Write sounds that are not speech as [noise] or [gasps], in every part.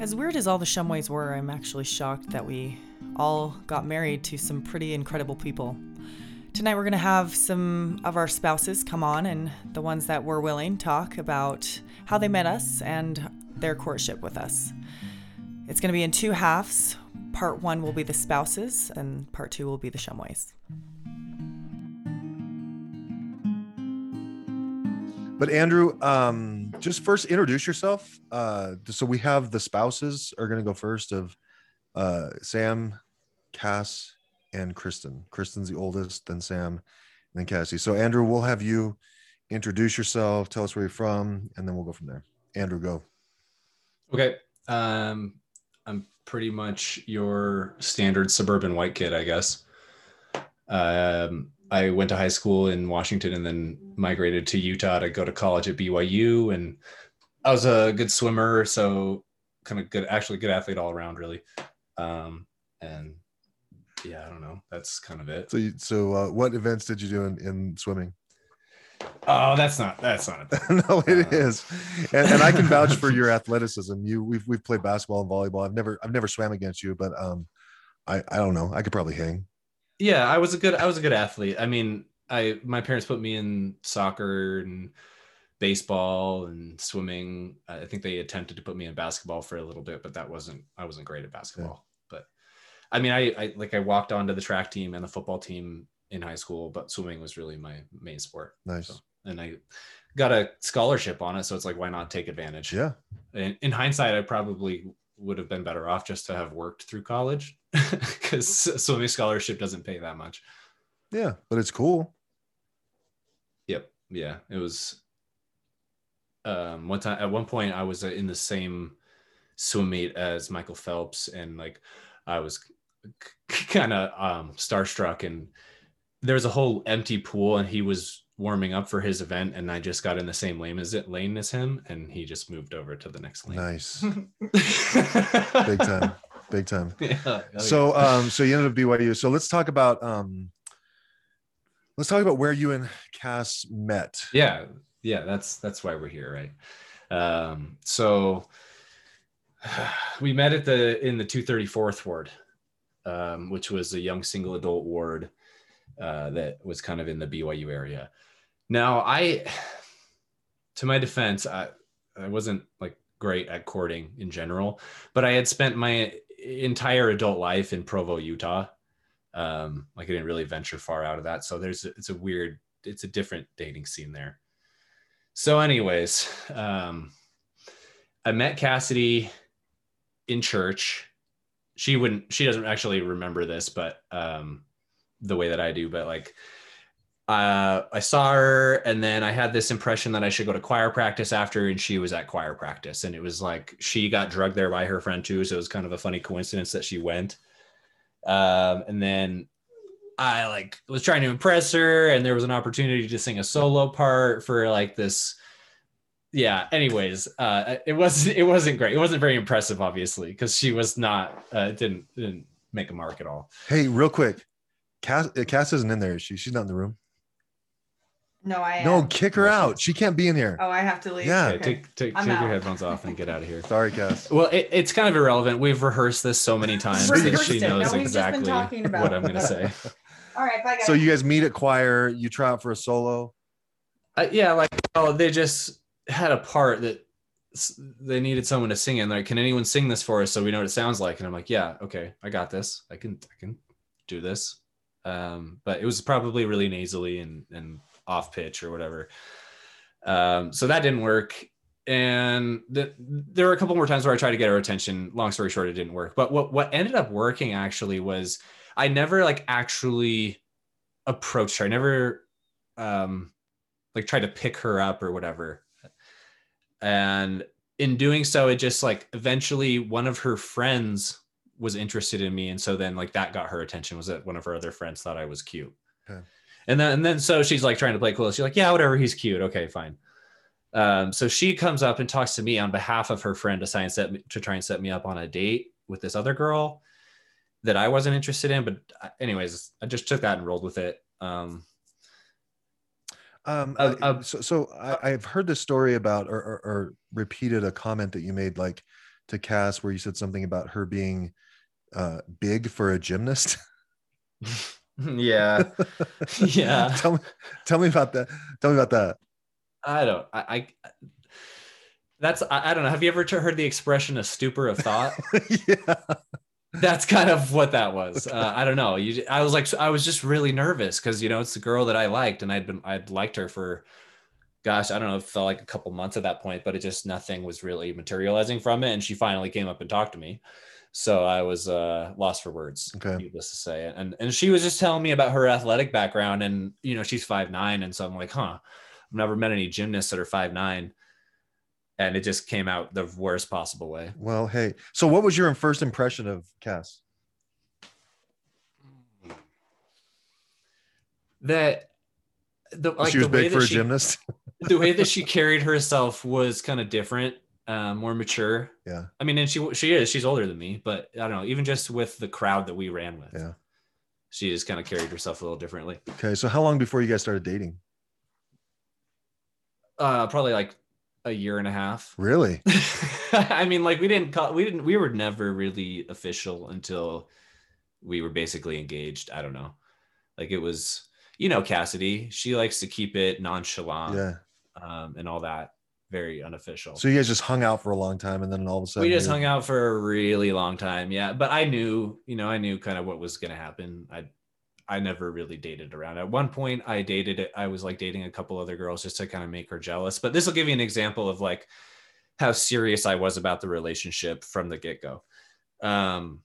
As weird as all the Shumways were, I'm actually shocked that we all got married to some pretty incredible people. Tonight, we're going to have some of our spouses come on and the ones that were willing talk about how they met us and their courtship with us. It's going to be in two halves. Part one will be the spouses, and part two will be the Shumways. But Andrew, um, just first introduce yourself. Uh, so we have the spouses are going to go first of uh, Sam, Cass, and Kristen. Kristen's the oldest, then Sam, and then Cassie. So Andrew, we'll have you introduce yourself, tell us where you're from, and then we'll go from there. Andrew, go. Okay. Um, I'm pretty much your standard suburban white kid, I guess. Um, I went to high school in Washington and then migrated to Utah to go to college at BYU. And I was a good swimmer, so kind of good, actually good athlete all around, really. Um, and yeah, I don't know. That's kind of it. So, you, so uh, what events did you do in, in swimming? Oh, that's not that's not [laughs] no, it uh, is, and, and, I can vouch for your athleticism. You we've we've played basketball and volleyball. I've never I've never swam against you, but um, I I don't know. I could probably hang yeah i was a good i was a good athlete. I mean i my parents put me in soccer and baseball and swimming. I think they attempted to put me in basketball for a little bit but that wasn't i wasn't great at basketball. Yeah. but i mean I, I like i walked onto the track team and the football team in high school but swimming was really my main sport. Nice. So, and i got a scholarship on it so it's like why not take advantage? Yeah. In, in hindsight i probably would have been better off just to have worked through college [laughs] because swimming scholarship doesn't pay that much. Yeah, but it's cool. Yep. Yeah, it was. Um, one time at one point I was in the same swim meet as Michael Phelps, and like I was kind of um, starstruck, and there was a whole empty pool, and he was warming up for his event and I just got in the same lane as it lane as him and he just moved over to the next lane. Nice. [laughs] Big time. Big time. [laughs] Yeah, so um so you ended up BYU. So let's talk about um let's talk about where you and Cass met. Yeah. Yeah, that's that's why we're here, right? Um so [sighs] we met at the in the 234th ward, um, which was a young single adult ward uh, that was kind of in the BYU area. Now, I, to my defense, I, I wasn't like great at courting in general, but I had spent my entire adult life in Provo, Utah. Um, like I didn't really venture far out of that. So there's, it's a weird, it's a different dating scene there. So, anyways, um, I met Cassidy in church. She wouldn't, she doesn't actually remember this, but um, the way that I do, but like uh, I saw her, and then I had this impression that I should go to choir practice after, and she was at choir practice, and it was like she got drugged there by her friend too, so it was kind of a funny coincidence that she went. Um, and then I like was trying to impress her, and there was an opportunity to sing a solo part for like this. Yeah. Anyways, uh, it wasn't it wasn't great. It wasn't very impressive, obviously, because she was not uh, didn't didn't make a mark at all. Hey, real quick, Cass, Cass isn't in there. Is she? She's not in the room. No, I Am. no, kick her out. She can't be in here. Oh, I have to leave. Yeah, okay. take take, take your headphones off and get out of here. [laughs] Sorry, Cass. Well, it, it's kind of irrelevant. We've rehearsed this so many times that she knows exactly what I'm going to say. [laughs] All right, bye guys. So you guys meet at choir. You try out for a solo. Uh, yeah, like oh, they just had a part that they needed someone to sing in. Like, can anyone sing this for us so we know what it sounds like? And I'm like, yeah, okay, I got this. I can I can do this. Um, but it was probably really nasally and and off pitch or whatever. Um, so that didn't work. And the, there were a couple more times where I tried to get her attention. Long story short, it didn't work. But what what ended up working actually was I never like actually approached her. I never um, like tried to pick her up or whatever. And in doing so, it just like eventually one of her friends was interested in me, and so then like that got her attention. Was that one of her other friends thought I was cute? Okay. And then and then so she's like trying to play cool. She's like, yeah, whatever, he's cute. Okay, fine. Um, so she comes up and talks to me on behalf of her friend to try and set me, to try and set me up on a date with this other girl that I wasn't interested in. But uh, anyways, I just took that and rolled with it. Um, um, uh, uh, so, so I, have heard this story about or, or, or, repeated a comment that you made like to Cass where you said something about her being uh, big for a gymnast. [laughs] [laughs] yeah. [laughs] Yeah. [laughs] tell me, tell me about that. Tell me about that. I don't. I. I that's. I, I don't know. Have you ever heard the expression "a stupor of thought"? yeah. that's kind of what that was. Uh, I don't know. You, I was like, I was just really nervous because you know it's the girl that I liked, and I'd been, I'd liked her for, gosh, I don't know, it felt like a couple months at that point, but it just nothing was really materializing from it, and she finally came up and talked to me, so I was uh, lost for words. Okay. Needless to say, and and she was just telling me about her athletic background, and you know she's five nine, and so I'm like, huh, I've never met any gymnasts that are five nine. And it just came out the worst possible way. Well, hey. So, what was your first impression of Cass? that the like she was big for a she, gymnast. [laughs] the way that she carried herself was kind of different, uh, more mature. Yeah. I mean, and she she is she's older than me, but I don't know. Even just with the crowd that we ran with, Yeah. she just kind of carried herself a little differently. Okay. So, how long before you guys started dating? Uh, probably like a year and a half. Really? [laughs] I mean, like we didn't call we didn't we were never really official until we were basically engaged. I don't know. Like it was, you know, Cassidy. She likes to keep it nonchalant. Yeah. um, and all that. Very unofficial. So, you guys just hung out for a long time and then all of a sudden we just hung out for a really long time. Yeah, but I knew, you know, I knew kind of what was going to happen. I, I never really dated around. At one point, I dated it. I was like dating a couple other girls just to kind of make her jealous. But this will give you an example of like how serious I was about the relationship from the get go. Um,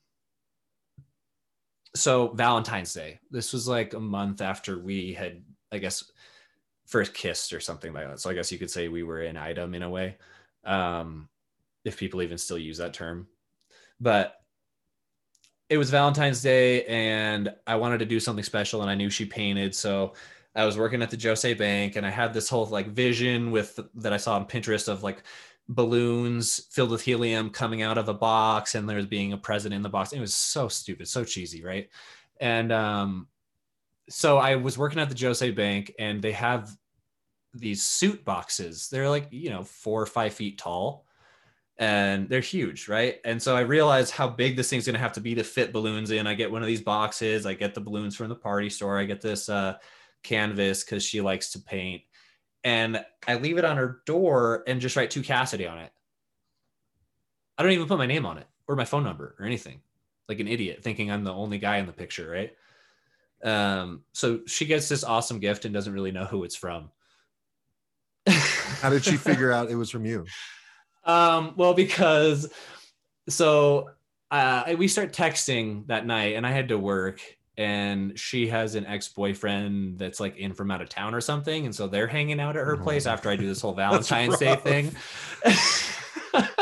so Valentine's Day. This was like a month after we had, I guess, first kissed or something like that. So I guess you could say we were an item in a way, um, if people even still use that term. But it was Valentine's Day, and I wanted to do something special, and I knew she painted, so I was working at the Jos. A. Bank, and I had this whole like vision with that I saw on Pinterest of like balloons filled with helium coming out of a box and there's being a present in the box. It was so stupid, so cheesy, right? And um, so I was working at the Jos. A. Bank and they have these suit boxes. They're like, you know, four or five feet tall and they're huge, right? And so I realized how big this thing's gonna have to be to fit balloons in. I get one of these boxes, I get the balloons from the party store, I get this uh, canvas because she likes to paint and I leave it on her door and just write to Cassidy on it. I don't even put my name on it or my phone number or anything, like an idiot, thinking I'm the only guy in the picture, right? Um, so she gets this awesome gift and doesn't really know who it's from. How did she figure [laughs] out it was from you? Um, well, because so uh, we start texting that night, and I had to work, and she has an ex-boyfriend that's like in from out of town or something, and so they're hanging out at her place Oh. after I do this whole [laughs] Valentine's Day thing. [laughs]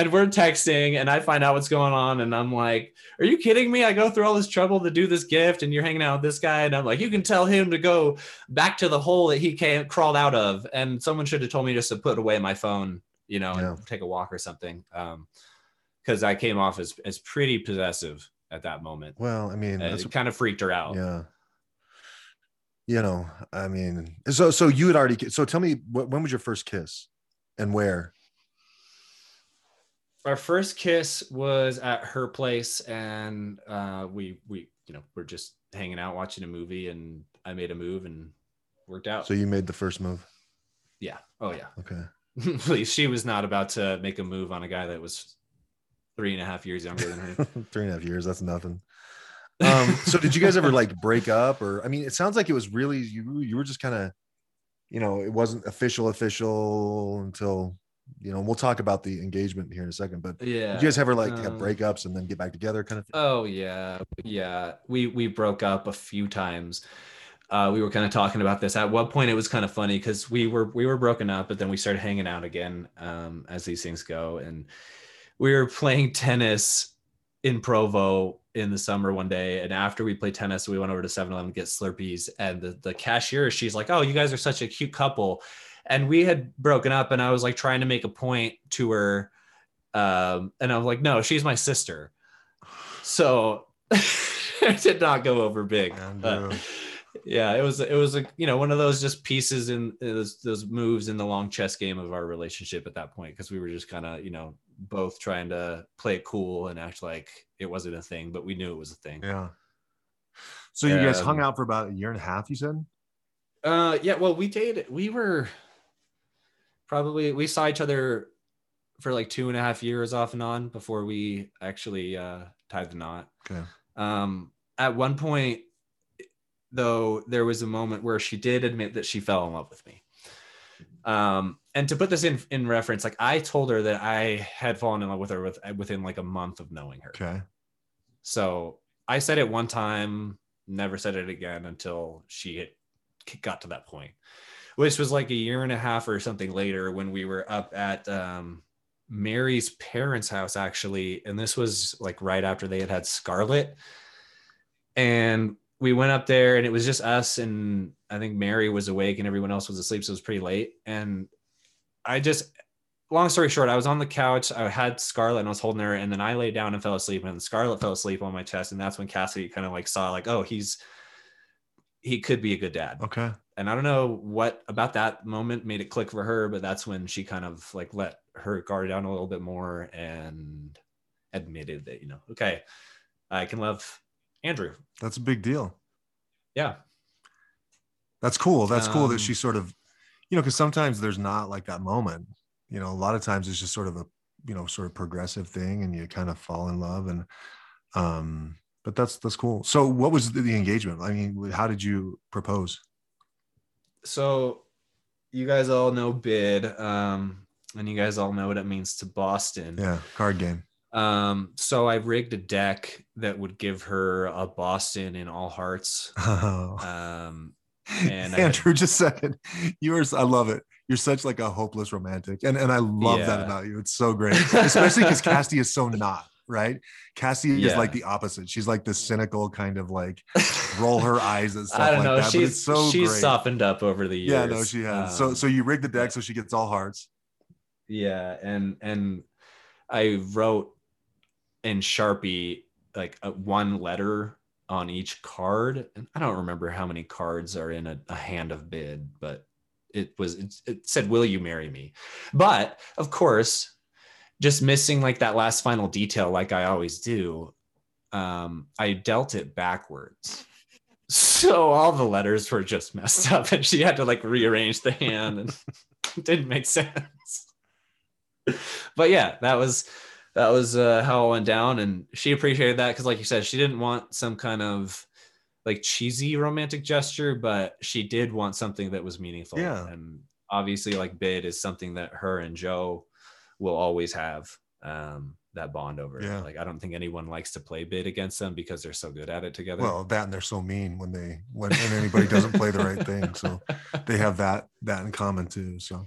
and we're texting, and I find out what's going on, and I'm like, "Are you kidding me? I go through all this trouble to do this gift, and you're hanging out with this guy." And I'm like, "You can tell him to go back to the hole that he came crawled out of." And someone should have told me just to put away my phone, you know, Yeah. and take a walk or something, um, because I came off as as pretty possessive at that moment. Well, I mean, it kind of freaked her out. yeah. You know, I mean, so so you had already. So tell me, when was your first kiss, and where? Our first kiss was at her place, and uh, we we you know we're just hanging out watching a movie, and I made a move and worked out. So you made the first move. yeah. Oh yeah. Okay. Please, [laughs] she was not about to make a move on a guy that was three and a half years younger than her. [laughs] Three and a half years. That's nothing. Um, so did you guys ever like break up or I mean it sounds like it was really you you were just kind of you know it wasn't official official until you know we'll talk about the engagement here in a second but yeah. you guys ever like have um, breakups and then get back together kind of thing? Oh yeah, yeah. We we broke up a few times. Uh, we were kind of talking about this. At one point, it was kind of funny because we were we were broken up, but then we started hanging out again, um, as these things go. And we were playing tennis in Provo in the summer one day. And after we played tennis, we went over to 7-Eleven to get Slurpees. And the the cashier, she's like, "Oh, you guys are such a cute couple." And we had broken up, and I was like trying to make a point to her, um, and I was like, "No, she's my sister." So [laughs] it did not go over big. but, yeah, it was it was a you know one of those just pieces in those those moves in the long chess game of our relationship at that point because we were just kind of you know both trying to play it cool and act like it wasn't a thing, but we knew it was a thing. Yeah. So you guys Um, hung out for about a year and a half, you said? Uh, yeah. Well, we dated. We were probably we saw each other for like two and a half years off and on before we actually uh, tied the knot. Okay. Um, at one point, though, there was a moment where she did admit that she fell in love with me. Um, and to put this in in reference, like I told her that I had fallen in love with her with, within like a month of knowing her. Okay. So I said it one time, never said it again until she got to that point, which was like a year and a half or something later when we were up at um, Mary's parents' house, actually. And this was like right after they had had Scarlett. And we went up there and it was just us and I think Mary was awake and everyone else was asleep. So it was pretty late. And I just long story short, I was on the couch. I had Scarlett and I was holding her, and then I laid down and fell asleep. And Scarlett fell asleep on my chest, and that's when Cassidy kind of like saw like, oh, he's he could be a good dad. Okay. And I don't know what about that moment made it click for her, but that's when she kind of like let her guard down a little bit more and admitted that you know, okay, I can love Andrew. That's a big deal. Yeah, That's cool. That's cool Um, that she sort of, you know, because sometimes there's not like that moment. You know, a lot of times it's just sort of a, you know, sort of progressive thing, and you kind of fall in love, and, um, but that's that's cool. So, what was the, the engagement? I mean, how did you propose? So you guys all know bid um and you guys all know what it means to boston Yeah, card game. um so i rigged a deck that would give her a boston in all hearts um and [laughs] had- Andrew, just a second. Yours, I love it. You're such like a hopeless romantic, and and I love that about you. It's so great, [laughs] especially because Cassie is so not right. Cassie is like the opposite. She's like the cynical kind of like [laughs] roll her eyes and stuff i don't like know that. but she's it's so she's great. softened up over the years Yeah, no, she has. so Um, so you rig the deck so she gets all hearts. yeah and and i wrote in sharpie like a, one letter on each card and i don't remember how many cards are in a, a hand of bid but it was it, it said will you marry me but of course just missing like that last final detail like i always do um i dealt it backwards so all the letters were just messed up and she had to like rearrange the hand and it [laughs] didn't make sense but yeah, that was that was uh, how it went down, and she appreciated that because, like you said, she didn't want some kind of like cheesy romantic gesture, but she did want something that was meaningful. Yeah. and obviously, like bid is something that her and Joe will always have um, that bond over. Yeah. Like I don't think anyone likes to play bid against them because they're so good at it together. Well, that and they're so mean when they when, when anybody doesn't play the right thing. So [laughs] they have that that in common too. So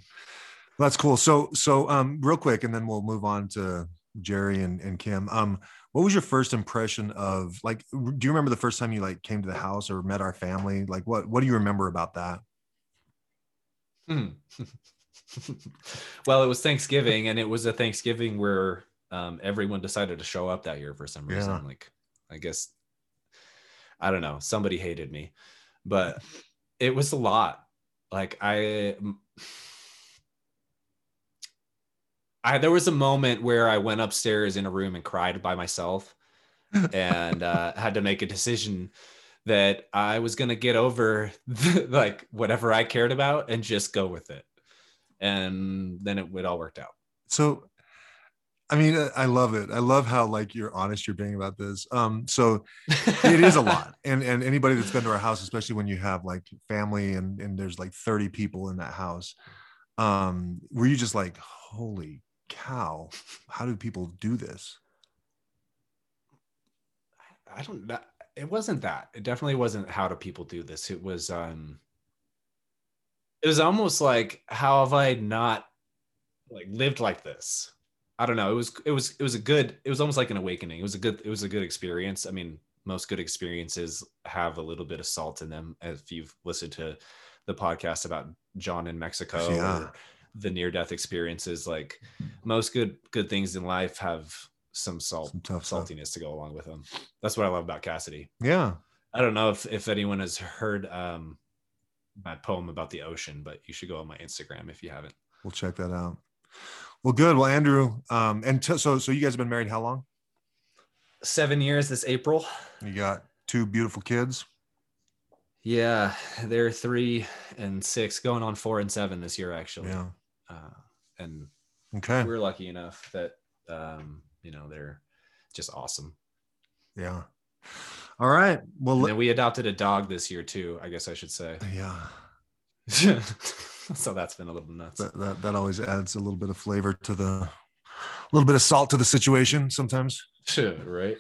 that's cool. So so um real quick, and then we'll move on to Jerry and, and Kim. Um, what was your first impression of like do you remember the first time you like came to the house or met our family? Like what what do you remember about that? Hmm. [laughs] [laughs] well, it was Thanksgiving, and it was a Thanksgiving where um, everyone decided to show up that year for some reason. Yeah. Like, I guess, I don't know, somebody hated me, but it was a lot. Like, I, I there was a moment where I went upstairs in a room and cried by myself, [laughs] and uh, had to make a decision that I was gonna get over [laughs] like whatever I cared about and just go with it. And then it, it all worked out. So I mean, I- I love it. I love how like you're honest you're being about this. Um, so [laughs] it is a lot and and anybody that's been to our house especially when you have like family and and there's like 30 people in that house um were you just like holy cow how do people do this I don't know. It wasn't that. It definitely wasn't how do people do this. It was um it was almost like how have I not like lived like this? I don't know. It was it was it was a good it was almost like an awakening. It was a good it was a good experience. I mean, most good experiences have a little bit of salt in them. If you've listened to the podcast about John in Mexico Yeah. or the near death experiences, like most good good things in life have some salt Some tough stuff. saltiness to go along with them. That's what I love about Cassidy. yeah I don't know if if anyone has heard um my poem about the ocean, but you should go on my Instagram if you haven't. We'll check that out. Well, good. Well, Andrew, um, and t- so so you guys have been married how long? Seven years this April. You got two beautiful kids. Yeah, they're three and six, going on four and seven this year, actually. Yeah. Uh, and Okay. we're lucky enough that um, you know they're just awesome. Yeah. All right. Well, And then we adopted a dog this year too. I guess I should say. yeah. [laughs] so that's been a little nuts. That, that that always adds a little bit of flavor to the, a little bit of salt to the situation sometimes. [laughs] right.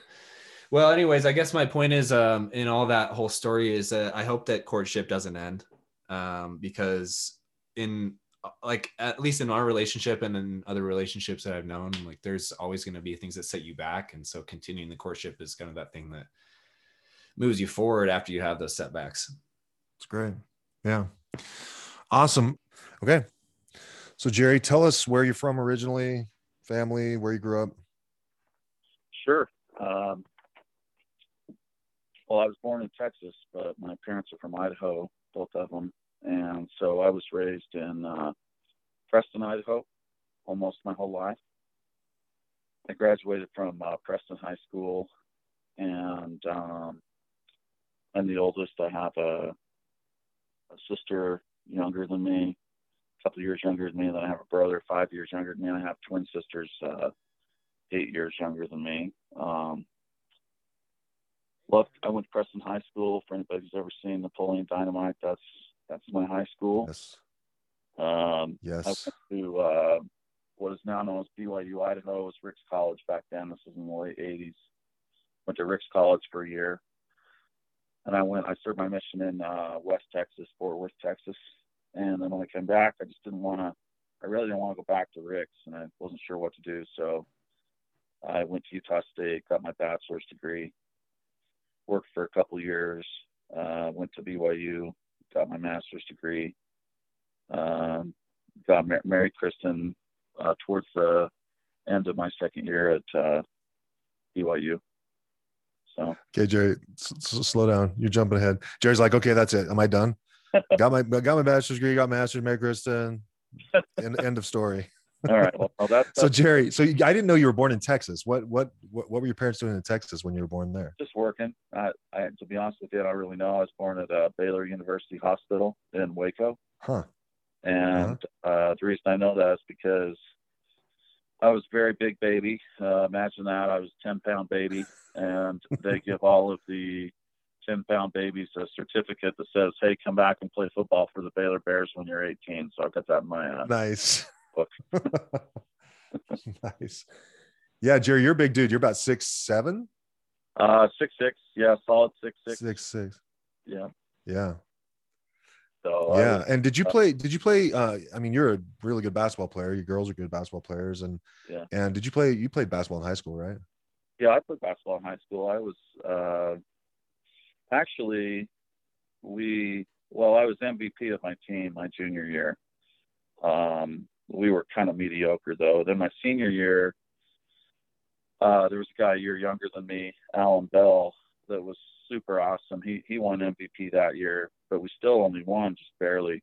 Well, anyways, I guess my point is, um, in all that whole story is that I hope that courtship doesn't end, um, because in like at least in our relationship and in other relationships that I've known, like there's always going to be things that set you back, and so continuing the courtship is kind of that thing that moves you forward after you have those setbacks. It's great. Yeah. Awesome. Okay. So Jerry, tell us where you're from originally, family, where you grew up. Sure. Um, well, I was born in Texas, but my parents are from Idaho, both of them, and so I was raised in uh, Preston, Idaho, almost my whole life. I graduated from uh, Preston High School, and um, I'm the oldest. I have a, a sister younger than me, a couple of years younger than me. Then I have a brother five years younger than me, and I have twin sisters. Uh, eight years younger than me. Um, loved. I went to Preston High School. For anybody who's ever seen Napoleon Dynamite, that's that's my high school. Yes. Um, I went to uh, what is now known as BYU Idaho. It was Ricks College back then. This was in the late '80s. Went to Ricks College for a year, and I went. I served my mission in uh, West Texas, Fort Worth, Texas. And then when I came back, I just didn't want to. I really didn't want to go back to Ricks, and I wasn't sure what to do. So I went to Utah State, got my bachelor's degree, worked for a couple years, uh, went to BYU, got my master's degree, um, got mar- married Kristen uh, towards the end of my second year at uh, BYU. So Okay, Jerry, slow down. You're jumping ahead. Jerry's like, okay, that's it. Am I done? [laughs] got my got my bachelor's degree, got my master's, married Kristen. End, end of story. [laughs] all right, well, well that's, So Jerry, so you, I didn't know you were born in Texas. What, what what what were your parents doing in Texas when you were born there? just working. I, I, to be honest with you, I don't really know. I was born at uh, Baylor University Hospital in Waco. Huh. And uh, the reason I know that is because I was a very big baby. Uh, imagine that. I was a 10 pound baby. And they give all of the 10 pound babies a certificate that says, hey, come back and play football for the Baylor Bears when you're 18. So I've got that in my uh, Nice. book. [laughs] nice. Yeah, Jerry, you're a big dude. You're about six seven, uh, six six. Yeah, solid six six. six six. Yeah. Yeah, So yeah. was- And did you uh, play? Did you play? Uh, I mean, you're a really good basketball player. Your girls are good basketball players, and Yeah. And did you play? You played basketball in high school, right? Yeah, I played basketball in high school. I was uh, actually we well, I was MVP of my team my junior year. Um, we were kind of mediocre though. Then my senior year, uh, there was a guy a year younger than me, Alan Bell, that was super awesome. He he won MVP that year, but we still only won just barely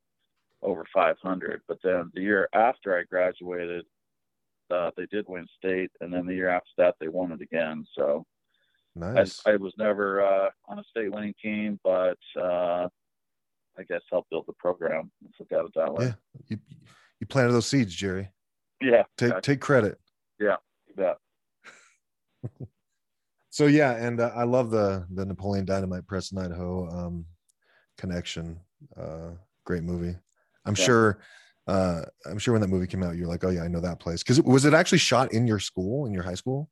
over 500. But then the year after I graduated, uh, they did win state, and then the year after that they won it again. So Nice. I, I was never uh, on a state winning team, but uh, I guess helped build the program. Let's look at it that way. Yeah. you you planted those seeds, Jerry. Yeah, Take yeah, take credit. you bet. [laughs] So yeah, and uh, I love the the Napoleon Dynamite Preston Idaho um, connection. Uh, great movie. I'm Yeah. sure. Uh, I'm sure when that movie came out, you're like, oh yeah, I know that place. Because was it actually shot in your school, in your high school?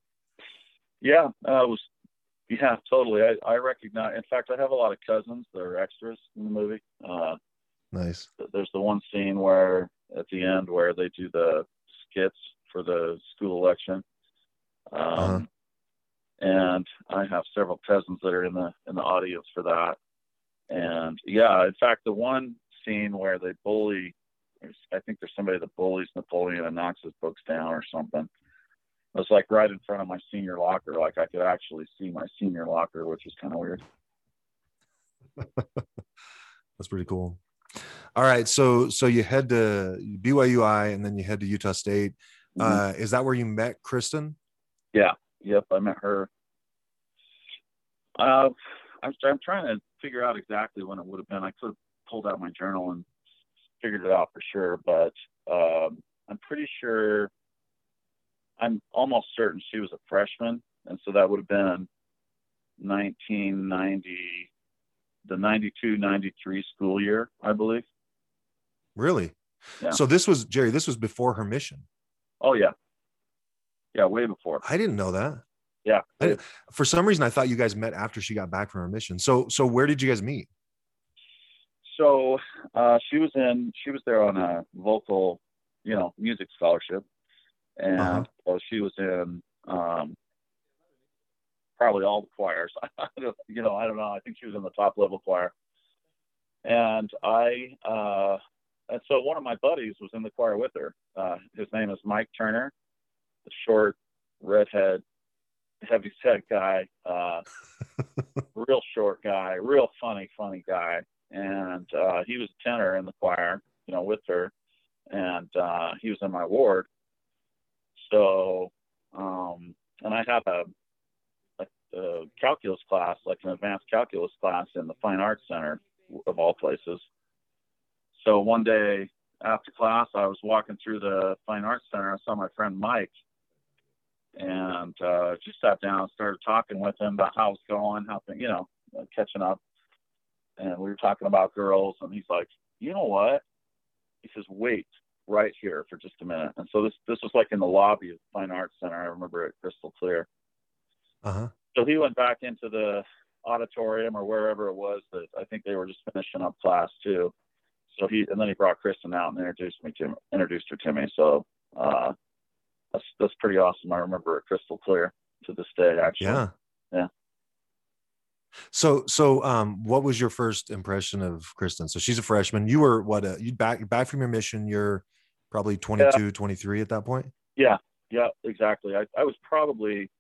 Yeah, uh, it was. Yeah, totally. I, I recognize. In fact, I have a lot of cousins that are extras in the movie. Uh, Nice. there's the one scene where at the end where they do the skits for the school election. Um, Uh-huh. And I have several cousins that are in the in the audience for that. And yeah, in fact, the one scene where they bully, I think there's somebody that bullies Napoleon and knocks his books down or something. It was like right in front of my senior locker. Like I could actually see my senior locker, which is kind of weird. [laughs] That's pretty cool. All right, so so you head to BYUI and then you head to Utah State. Mhm. Uh, is that where you met Kristen? Yeah. Yep, I met her. Uh, I'm, I'm trying to figure out exactly when it would have been. I could have pulled out my journal and figured it out for sure, but um, I'm pretty sure. I'm almost certain she was a freshman, and so that would have been 1990, the 92-93 school year, I believe. Really? Yeah. So this was Jerry. This was before her mission. Oh yeah, yeah, way before. I didn't know that. Yeah. I for some reason, I thought you guys met after she got back from her mission. So so where did you guys meet? so uh, she was in she was there on a vocal you know music scholarship and Uh-huh. so she was in um, probably all the choirs [laughs] you know i don't know i think she was in the top level choir and i uh, and so one of my buddies was in the choir with her uh, his name is mike turner the short redhead heavy set guy uh, [laughs] real short guy real funny funny guy and uh, he was a tenor in the choir, you know, with her, and uh, he was in my ward. So, um, and I have a, a, a calculus class, like an advanced calculus class in the Fine Arts Center, of all places. So one day after class, I was walking through the Fine Arts Center. I saw my friend Mike, and uh, just sat down and started talking with him about how it's going, how things, you know, catching up and we were talking about girls, and he's like, you know what? He says, wait right here for just a minute. And so this this was like in the lobby of the Fine Arts Center. I remember it crystal clear. Uh huh. So he went back into the auditorium or wherever it was that I think they were just finishing up class too. So he and then he brought Kristen out and introduced me to introduced her to me. So uh, that's that's pretty awesome. I remember it crystal clear to this day. Actually, Yeah. Yeah. So so um, what was your first impression of Kristen? So she's a freshman. You were what? Uh, you back back from your mission. You're probably 22, 23 at that point. Yeah, yeah, exactly. I, I was probably,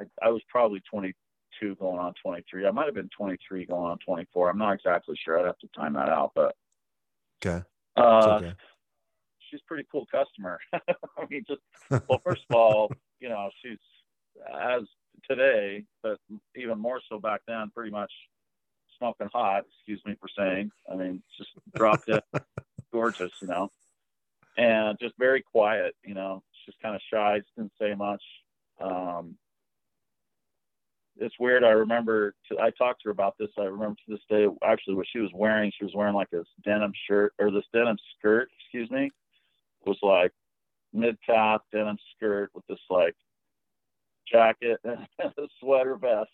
I, I was probably 22 going on 23. I might have been 23 going on 24. I'm not exactly sure. I'd have to time that out, but Okay. Uh, okay. She's a pretty cool customer. [laughs] I mean, just well, first of all, you know, she's as today, but even more so back then, pretty much smoking hot. Excuse me for saying. I mean, just dropped it, [laughs] gorgeous, you know, and just very quiet. You know, she's just kind of shy, didn't say much. Um, it's weird. I remember I talked to her about this. I remember to this day actually what she was wearing. She was wearing like this denim shirt or this denim skirt, excuse me. Was like mid calf denim skirt with this like jacket [laughs] and a sweater vest.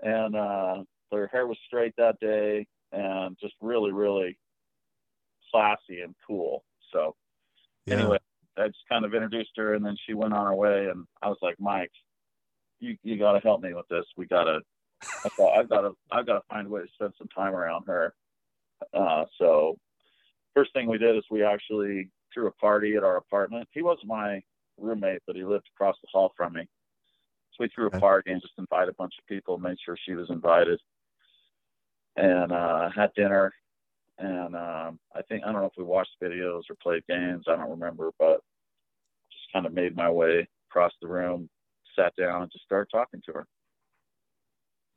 And uh her hair was straight that day and just really, really classy and cool. So Yeah. anyway, I just kind of introduced her and then she went on her way and I was like, Mike, you you gotta help me with this. We gotta I thought I've gotta I've gotta find a way to spend some time around her. Uh so first thing we did is we actually threw a party at our apartment. He wasn't my roommate, but he lived across the hall from me. So we threw a party and just invited a bunch of people, made sure she was invited, and uh, had dinner. And um, I think I don't know if we watched videos or played games. I don't remember, but just kind of made my way across the room, sat down, and just started talking to her.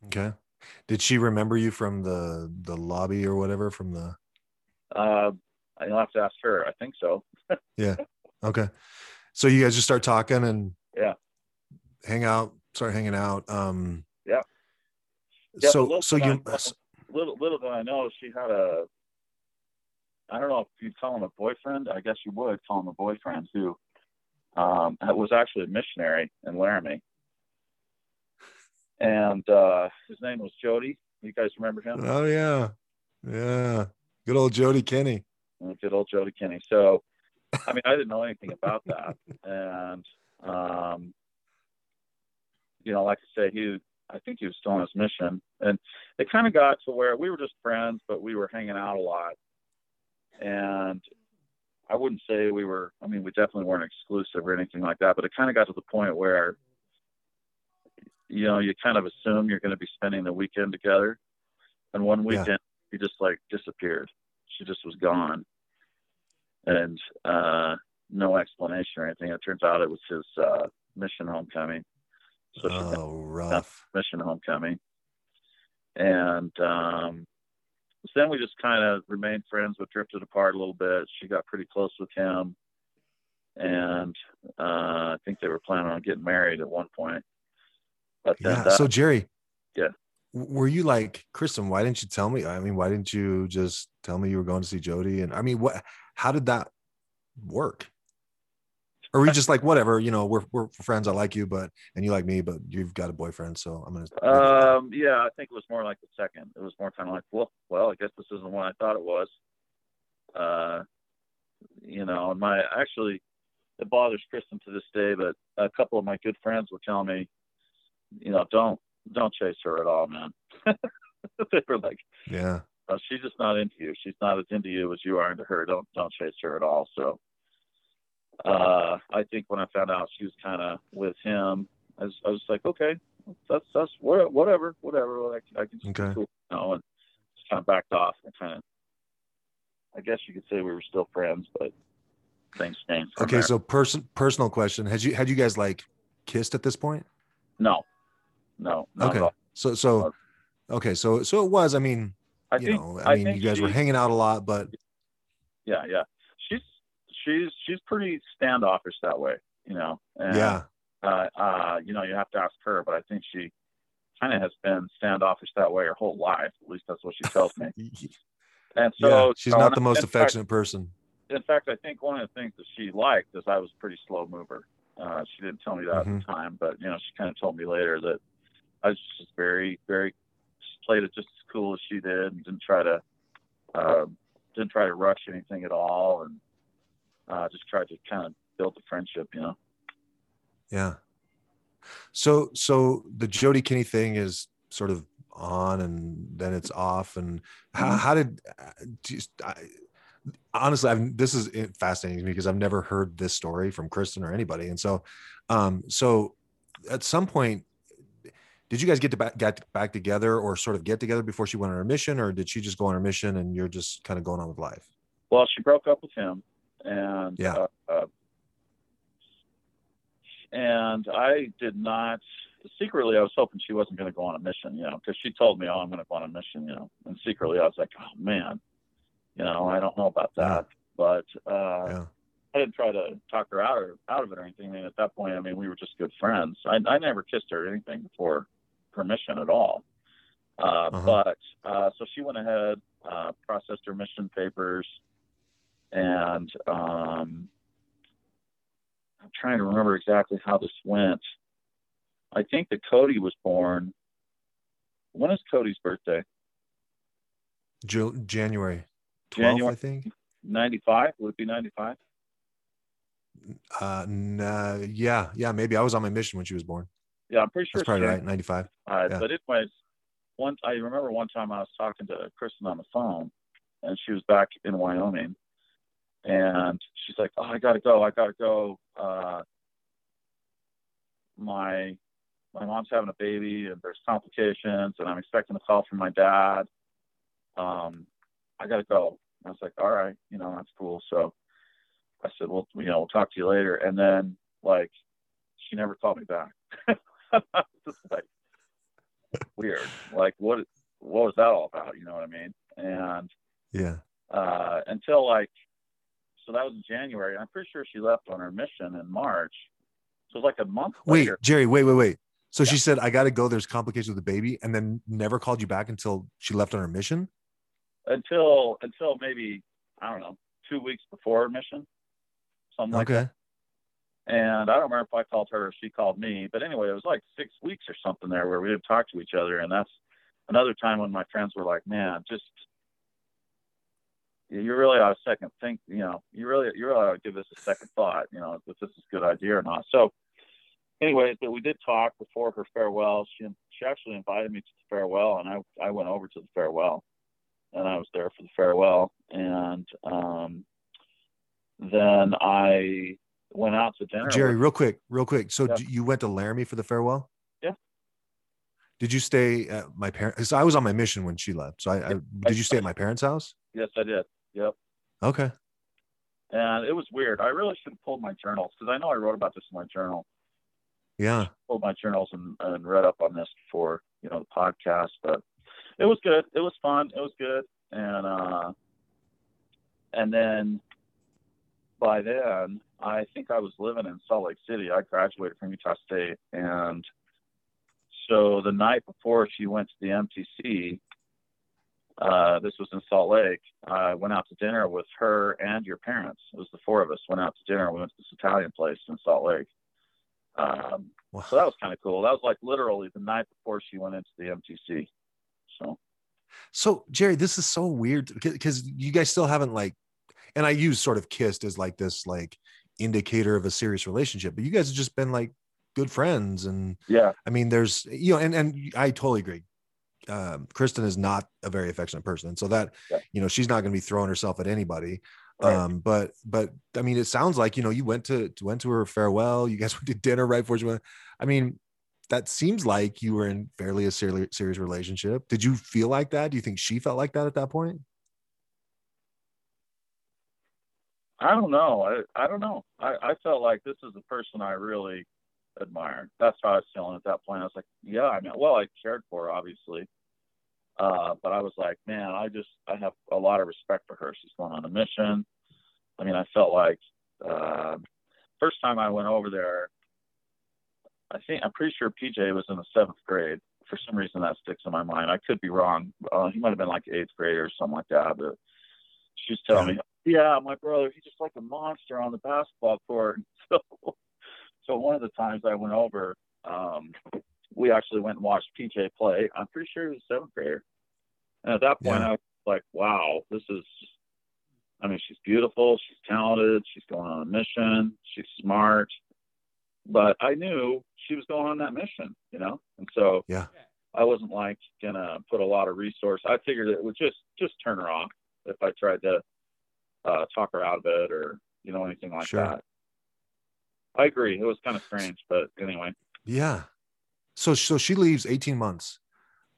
Okay. Did she remember you from the the lobby or whatever from the? Uh, I'll have to ask her. I think so. [laughs] Yeah. Okay. So you guys just start talking and Yeah. hang out, start hanging out. Um. Yeah. Yeah, So so did I you little little did I know she had a I don't know if you'd call him a boyfriend. I guess you would call him a boyfriend who um, was actually a missionary in Laramie, and uh, his name was Jody. You guys remember him? Oh yeah, yeah. Good old Jody Kenny. Good old Jody Kinney. So, I mean, I didn't know anything about that, and um, you know, like I say, he, I think he was still on his mission, and it kind of got to where we were just friends, but we were hanging out a lot, and I wouldn't say we were. I mean, we definitely weren't exclusive or anything like that, but it kind of got to the point where, you know, you kind of assume you're going to be spending the weekend together. And one Yeah. weekend, she just like disappeared. She just was gone, and uh, no explanation or anything. It turns out it was his uh, mission homecoming. So Oh, rough. mission homecoming. And um, so then we just kind of remained friends, but drifted apart a little bit. She got pretty close with him. And uh, I think they were planning on getting married at one point. But Yeah. that, So Jerry. Yeah. Were you like Kristen? Why didn't you tell me? I mean, why didn't you just tell me you were going to see Jody? And I mean, what? How did that work? Or were you [laughs] just like, whatever, you know, we're we're friends. I like you, but and you like me, but you've got a boyfriend, so I'm gonna. um, yeah, I think it was more like the second. It was more kind of like, well, well, I guess this isn't what I thought it was. Uh, you know, and my actually, it bothers Kristen to this day, but a couple of my good friends were telling me, you know, don't don't chase her at all, man. [laughs] they were like, yeah. uh, she's just not into you. She's not as into you as you are into her. Don't don't chase her at all. So, uh, I think when I found out she was kind of with him, I was, I was like, okay, that's that's whatever, whatever. I, can- I can just Okay. cool, you know, and just kind of backed off and kind of. I guess you could say we were still friends, but things changed. Okay. there. So person personal question: Has you had you guys like kissed at this point? no, no, Okay. So so okay. So so it was. I mean, I you think know, I mean, you guys were hanging out a lot, but yeah, yeah. She's she's she's pretty standoffish that way, you know. And, yeah. Uh, uh, you know, you have to ask her, but I think she kind of has been standoffish that way her whole life. At least that's what she tells me. [laughs] And so yeah, she's uh, not the most in fact- affectionate person. in fact, I think one of the things that she liked is I was a pretty slow mover. Uh, she didn't tell me that at Mhm. the time, but you know, she kind of told me later that I was just very, very played it just as cool as she did, and didn't try to, uh, didn't try to rush anything at all, and uh, just tried to kind of build the friendship, you know. Yeah. So so the Jody Kinney thing is sort of on and then it's off and how, Mhm. how did uh, just I, honestly I've this is fascinating to me because I've never heard this story from Kristen or anybody and so um so at some point did you guys get to back, get back together or sort of get together before she went on her mission or did she just go on her mission and you're just kind of going on with life Well, she broke up with him, and Yeah. uh, uh, and I did not. Secretly, I was hoping she wasn't going to go on a mission, you know, because she told me, "Oh, I'm going to go on a mission," you know. And secretly, I was like, "Oh man, you know, I don't know about that." But uh, yeah I didn't try to talk her out or out of it or anything. And at that point, I mean, we were just good friends. I, I never kissed her or anything before permission at all. Uh, Uh-huh. But uh, so she went ahead, uh, processed her mission papers, and um, I'm trying to remember exactly how this went. I think that Cody was born. When is Cody's birthday? January 12th January. I think 95? Would it be 95? uh nah, yeah yeah maybe I was on my mission when she was born Yeah, I'm pretty sure. that's probably right 95 Uh, Yeah. But anyways, one I remember one time I was talking to Kristen on the phone, and she was back in Wyoming, and she's like, "Oh, I gotta go. I gotta go. Uh, my my mom's having a baby, and there's complications, and I'm expecting a call from my dad. Um, I gotta go." I was like, "All right, you know, that's cool." So I said, "Well, you know, we'll talk to you later." And then like, she never called me back. [laughs] [laughs] Just like weird. Like what what was that all about? You know what I mean? And yeah uh until like so that was in January. I'm pretty sure she left on her mission in March. So it was like a month Wait, later. Jerry, wait, wait, wait. So Yeah. she said, I got to go. There's complications with the baby, and then never called you back until she left on her mission. Until until maybe I don't know, two weeks before her mission. Something like that. And I don't remember if I called her or she called me, but anyway, it was like six weeks or something there where we didn't talk to each other. And that's another time when my friends were like, man, just, you really ought to second think, you know, you really, you really ought to give this a second thought, you know, if this is a good idea or not. So anyway, but we did talk before her farewell. She, she actually invited me to the farewell and I, I went over to the farewell and I was there for the farewell. And, um, then I went out to dinner. Jerry, real quick, real quick. So Yeah. you went to Laramie for the farewell? Yeah. Did you stay at my parents? So I was on my mission when she left. So I, I did you stay at my parents' house? Yes, I did. Yep. Okay. And it was weird. I really should have pulled my journals because I know I wrote about this in my journal. Yeah. Pulled my journals and, and read up on this for you know, the podcast. But it was good. It was fun. It was good. And uh and then by then I think I was living in Salt Lake City. I graduated from Utah State and so the night before she went to the MTC, uh, this was in Salt Lake. I went out to dinner with her and your parents. It was the four of us went out to dinner. We went to this Italian place in Salt Lake. Um, Wow. so that was kind of cool. That was like literally the night before she went into the MTC. So So Jerry, this is so weird because you guys still haven't like, and I use sort of kissed as like this like indicator of a serious relationship, but you guys have just been like good friends. And yeah, I mean, there's you know, and and I totally agree. Um, Kristen is not a very affectionate person, and so that Yeah. you know she's not going to be throwing herself at anybody. Right. Um, but but I mean, it sounds like you know you went to went to her farewell. You guys [laughs] went to dinner right before she went. I mean, that seems like you were in fairly a serious serious relationship. Did you feel like that? Do you think she felt like that at that point? I don't know. I I don't know. I, I felt like this is a person I really admired. That's how I was feeling at that point. I was like, yeah, I mean, well, I cared for her, obviously. Uh, but I was like, man, I just, I have a lot of respect for her. She's going on a mission. I mean, I felt like, uh, first time I went over there, I think, I'm pretty sure PJ was in the seventh grade. For some reason that sticks in my mind. I could be wrong. Uh, he might have been like eighth grade or something like that, but she was telling me, yeah, my brother, he's just like a monster on the basketball court. [laughs] So, so one of the times I went over, um, we actually went and watched PJ play. I'm pretty sure he was a seventh grader. And at that point, Yeah. I was like, wow, this is, I mean, she's beautiful. She's talented. She's going on a mission. She's smart. But I knew she was going on that mission, you know? And so Yeah. I wasn't like going to put a lot of resource. I figured it would just, just turn her off if I tried to uh, talk her out of it or, you know, anything like Sure. that. I agree. It was kind of strange, but anyway. Yeah. So so she leaves 18 months.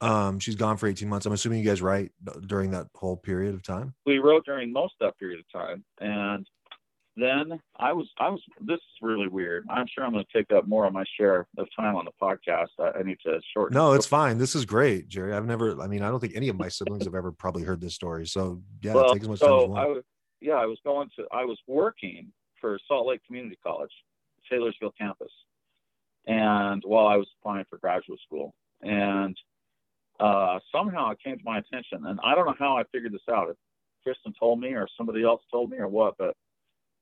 Um, she's gone for 18 months. I'm assuming you guys write during that whole period of time. we wrote during most of that period of time and then i was i was this is really weird i'm sure i'm going to take up more of my share of time on the podcast i, I need to shorten No, it's fine. This is great, Jerry. I've never, I mean, I don't think any of my siblings have ever probably heard this story. So yeah, well, take as much time as you so I want. was, yeah i was going to i was working for salt lake community college taylorsville campus and while i was applying for graduate school and uh, somehow it came to my attention and i don't know how i figured this out if kristen told me or somebody else told me or what but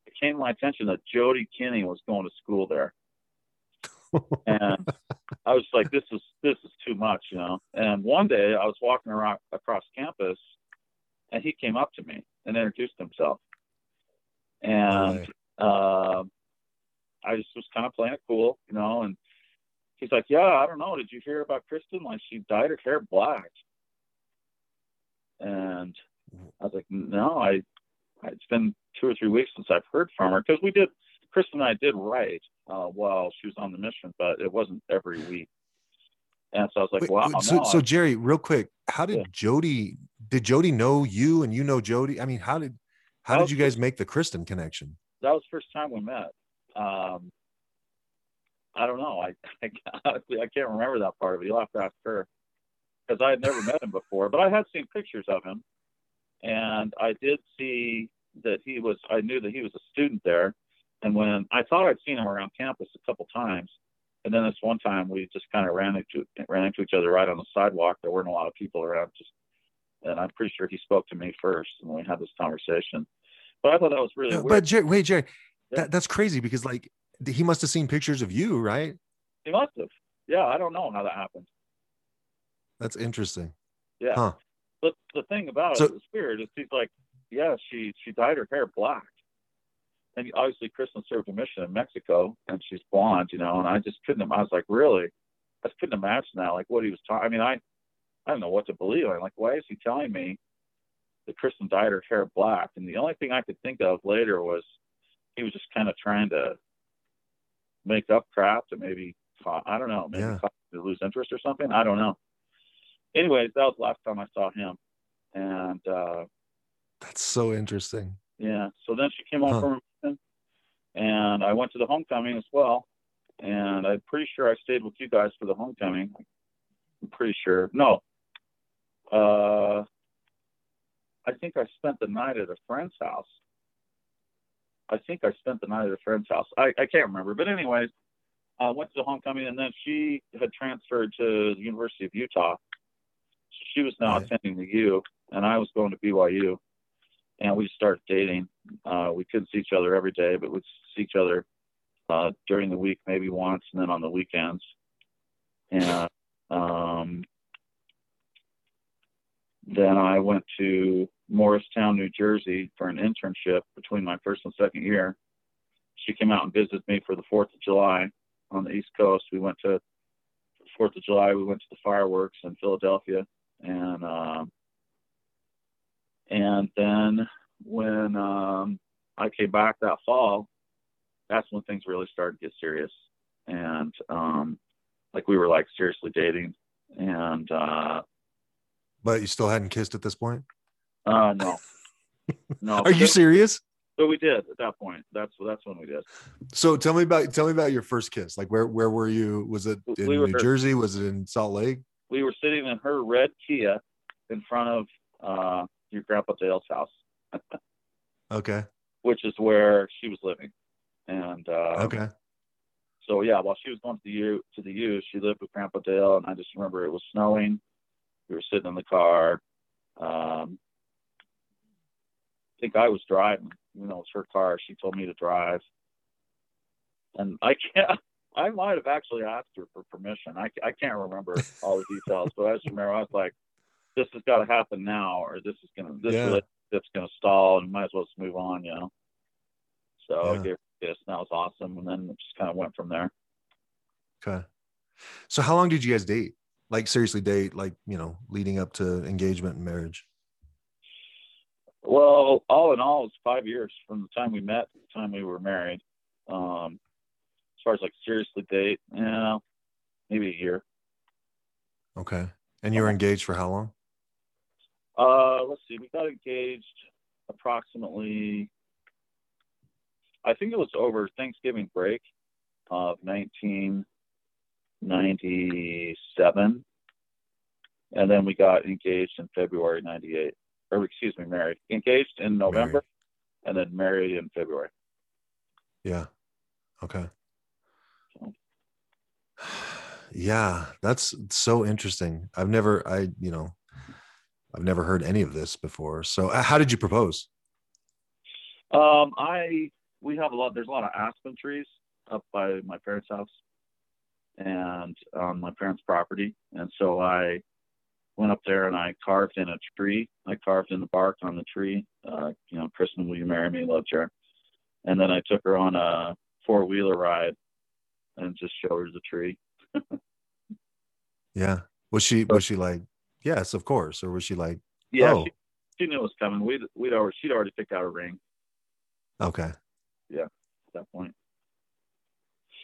it came to my attention that jody kinney was going to school there [laughs] and I was like, this is this is too much, you know. And one day I was walking around across campus, and he came up to me and introduced himself, and uh, I just was kind of playing it cool, you know. And he's like, yeah, I don't know, did you hear about Kristen? Like she dyed her hair black, and I was like, no, I. It's been two or three weeks since I've heard from her because we did. Kristen and I did write uh, while she was on the mission, but it wasn't every week. And so I was like, Wait, wow. wait, so, no, so Jerry, real quick, how did Yeah. Jody? Did Jody know you, and you know Jody? I mean, how did how did you guys make the Kristen connection? that was the first time we met. Um, I don't know. I, [laughs] I honestly I can't remember that part of it. You'll have to ask her because I had never met him before, but I had seen pictures of him, and I did see that he was. I knew that he was a student there, and when I thought I'd seen him around campus a couple times, and then this one time we just kind of ran into ran into each other right on the sidewalk. There weren't a lot of people around, just, and I'm pretty sure he spoke to me first, and we had this conversation. But I thought that was really No, weird. but Jerry, wait, Jerry, Yeah. that, that's crazy because like he must have seen pictures of you, right? He must have. Yeah, I don't know how that happened. That's interesting. Yeah. Huh. But the thing about So- it that's weird is he's like, yeah, she she dyed her hair black. And obviously Kristen served a mission in Mexico and she's blonde, you know, and I just couldn't I was like, really? I just couldn't imagine that, like what he was talking I mean, I I don't know what to believe. I'm like, why is he telling me that Kristen dyed her hair black? And the only thing I could think of later was he was just kind of trying to make up crap to maybe. I don't know. Maybe Yeah. to lose interest or something. I don't know. Anyways, that was the last time I saw him, and uh, That's so interesting. yeah. So then she came home Huh. from and I went to the homecoming as well. And I'm pretty sure I stayed with you guys for the homecoming. I'm pretty sure. No. Uh, I think I spent the night at a friend's house. I think I spent the night at a friend's house. I, I can't remember. But anyways, I went to the homecoming and then she had transferred to the University of Utah. So she was now Right. attending the U and I was going to BYU. And we started dating. Uh, we couldn't see each other every day, but we'd see each other uh, during the week, maybe once, and then on the weekends. And um, then I went to Morristown, New Jersey for an internship between my first and second year. She came out and visited me for the 4th of July on the East Coast. We went to the 4th of July, we went to the fireworks in Philadelphia. And um, and then when um, I came back that fall, that's when things really started to get serious. And um, like we were like seriously dating. And uh, But you still hadn't kissed at this point? uh, no, [laughs] no. Are you serious? So we did at that point. That's that's when we did. So tell me about tell me about your first kiss. Like where where were you? Was it in We were- New Jersey? Was it in Salt Lake? We were sitting in her red Kia in front of uh, your grandpa Dale's house, [laughs] Okay. which is where she was living. And uh, Okay. so yeah, while she was going to the U to the U, she lived with Grandpa Dale, and I just remember it was snowing. We were sitting in the car. Um, I think I was driving. You know, it was her car. She told me to drive, and I can't. I might have actually asked her for permission. I, I can't remember all the details, but I just remember I was like, "This has got to happen now, or this is gonna this Yeah. relationship's gonna stall, and might as well just move on." You know. So I gave her a kiss, and that was awesome. And then it just kind of went from there. Okay. So how long did you guys date? Like seriously date, like, you know, leading up to engagement and marriage? Well, all in all, it's five years from the time we met to the time we were married. Um, as far as like seriously date, you know, maybe a year. Okay. And you were engaged for how long? Uh, let's see, we got engaged approximately, I think it was over Thanksgiving break of 1997. And then we got engaged in February 98, or excuse me, married. Engaged in November and then married in February. Yeah. Okay. Yeah, that's so interesting. I've never, I, you know, I've never heard any of this before. So, uh, how did you propose? Um, I we have a lot. There's a lot of aspen trees up by my parents' house, and on my parents' property. And so I went up there and I carved in a tree. I carved in the bark on the tree. Uh, you know, Kristen, will you marry me? Love Jar. And then I took her on a four wheeler ride and just showed her the tree. Yeah. Was she, was she like, yes, of course? Or was she like, Yeah, oh, she, she knew it was coming. We'd we'd already she'd already picked out a ring okay. Yeah, at that point.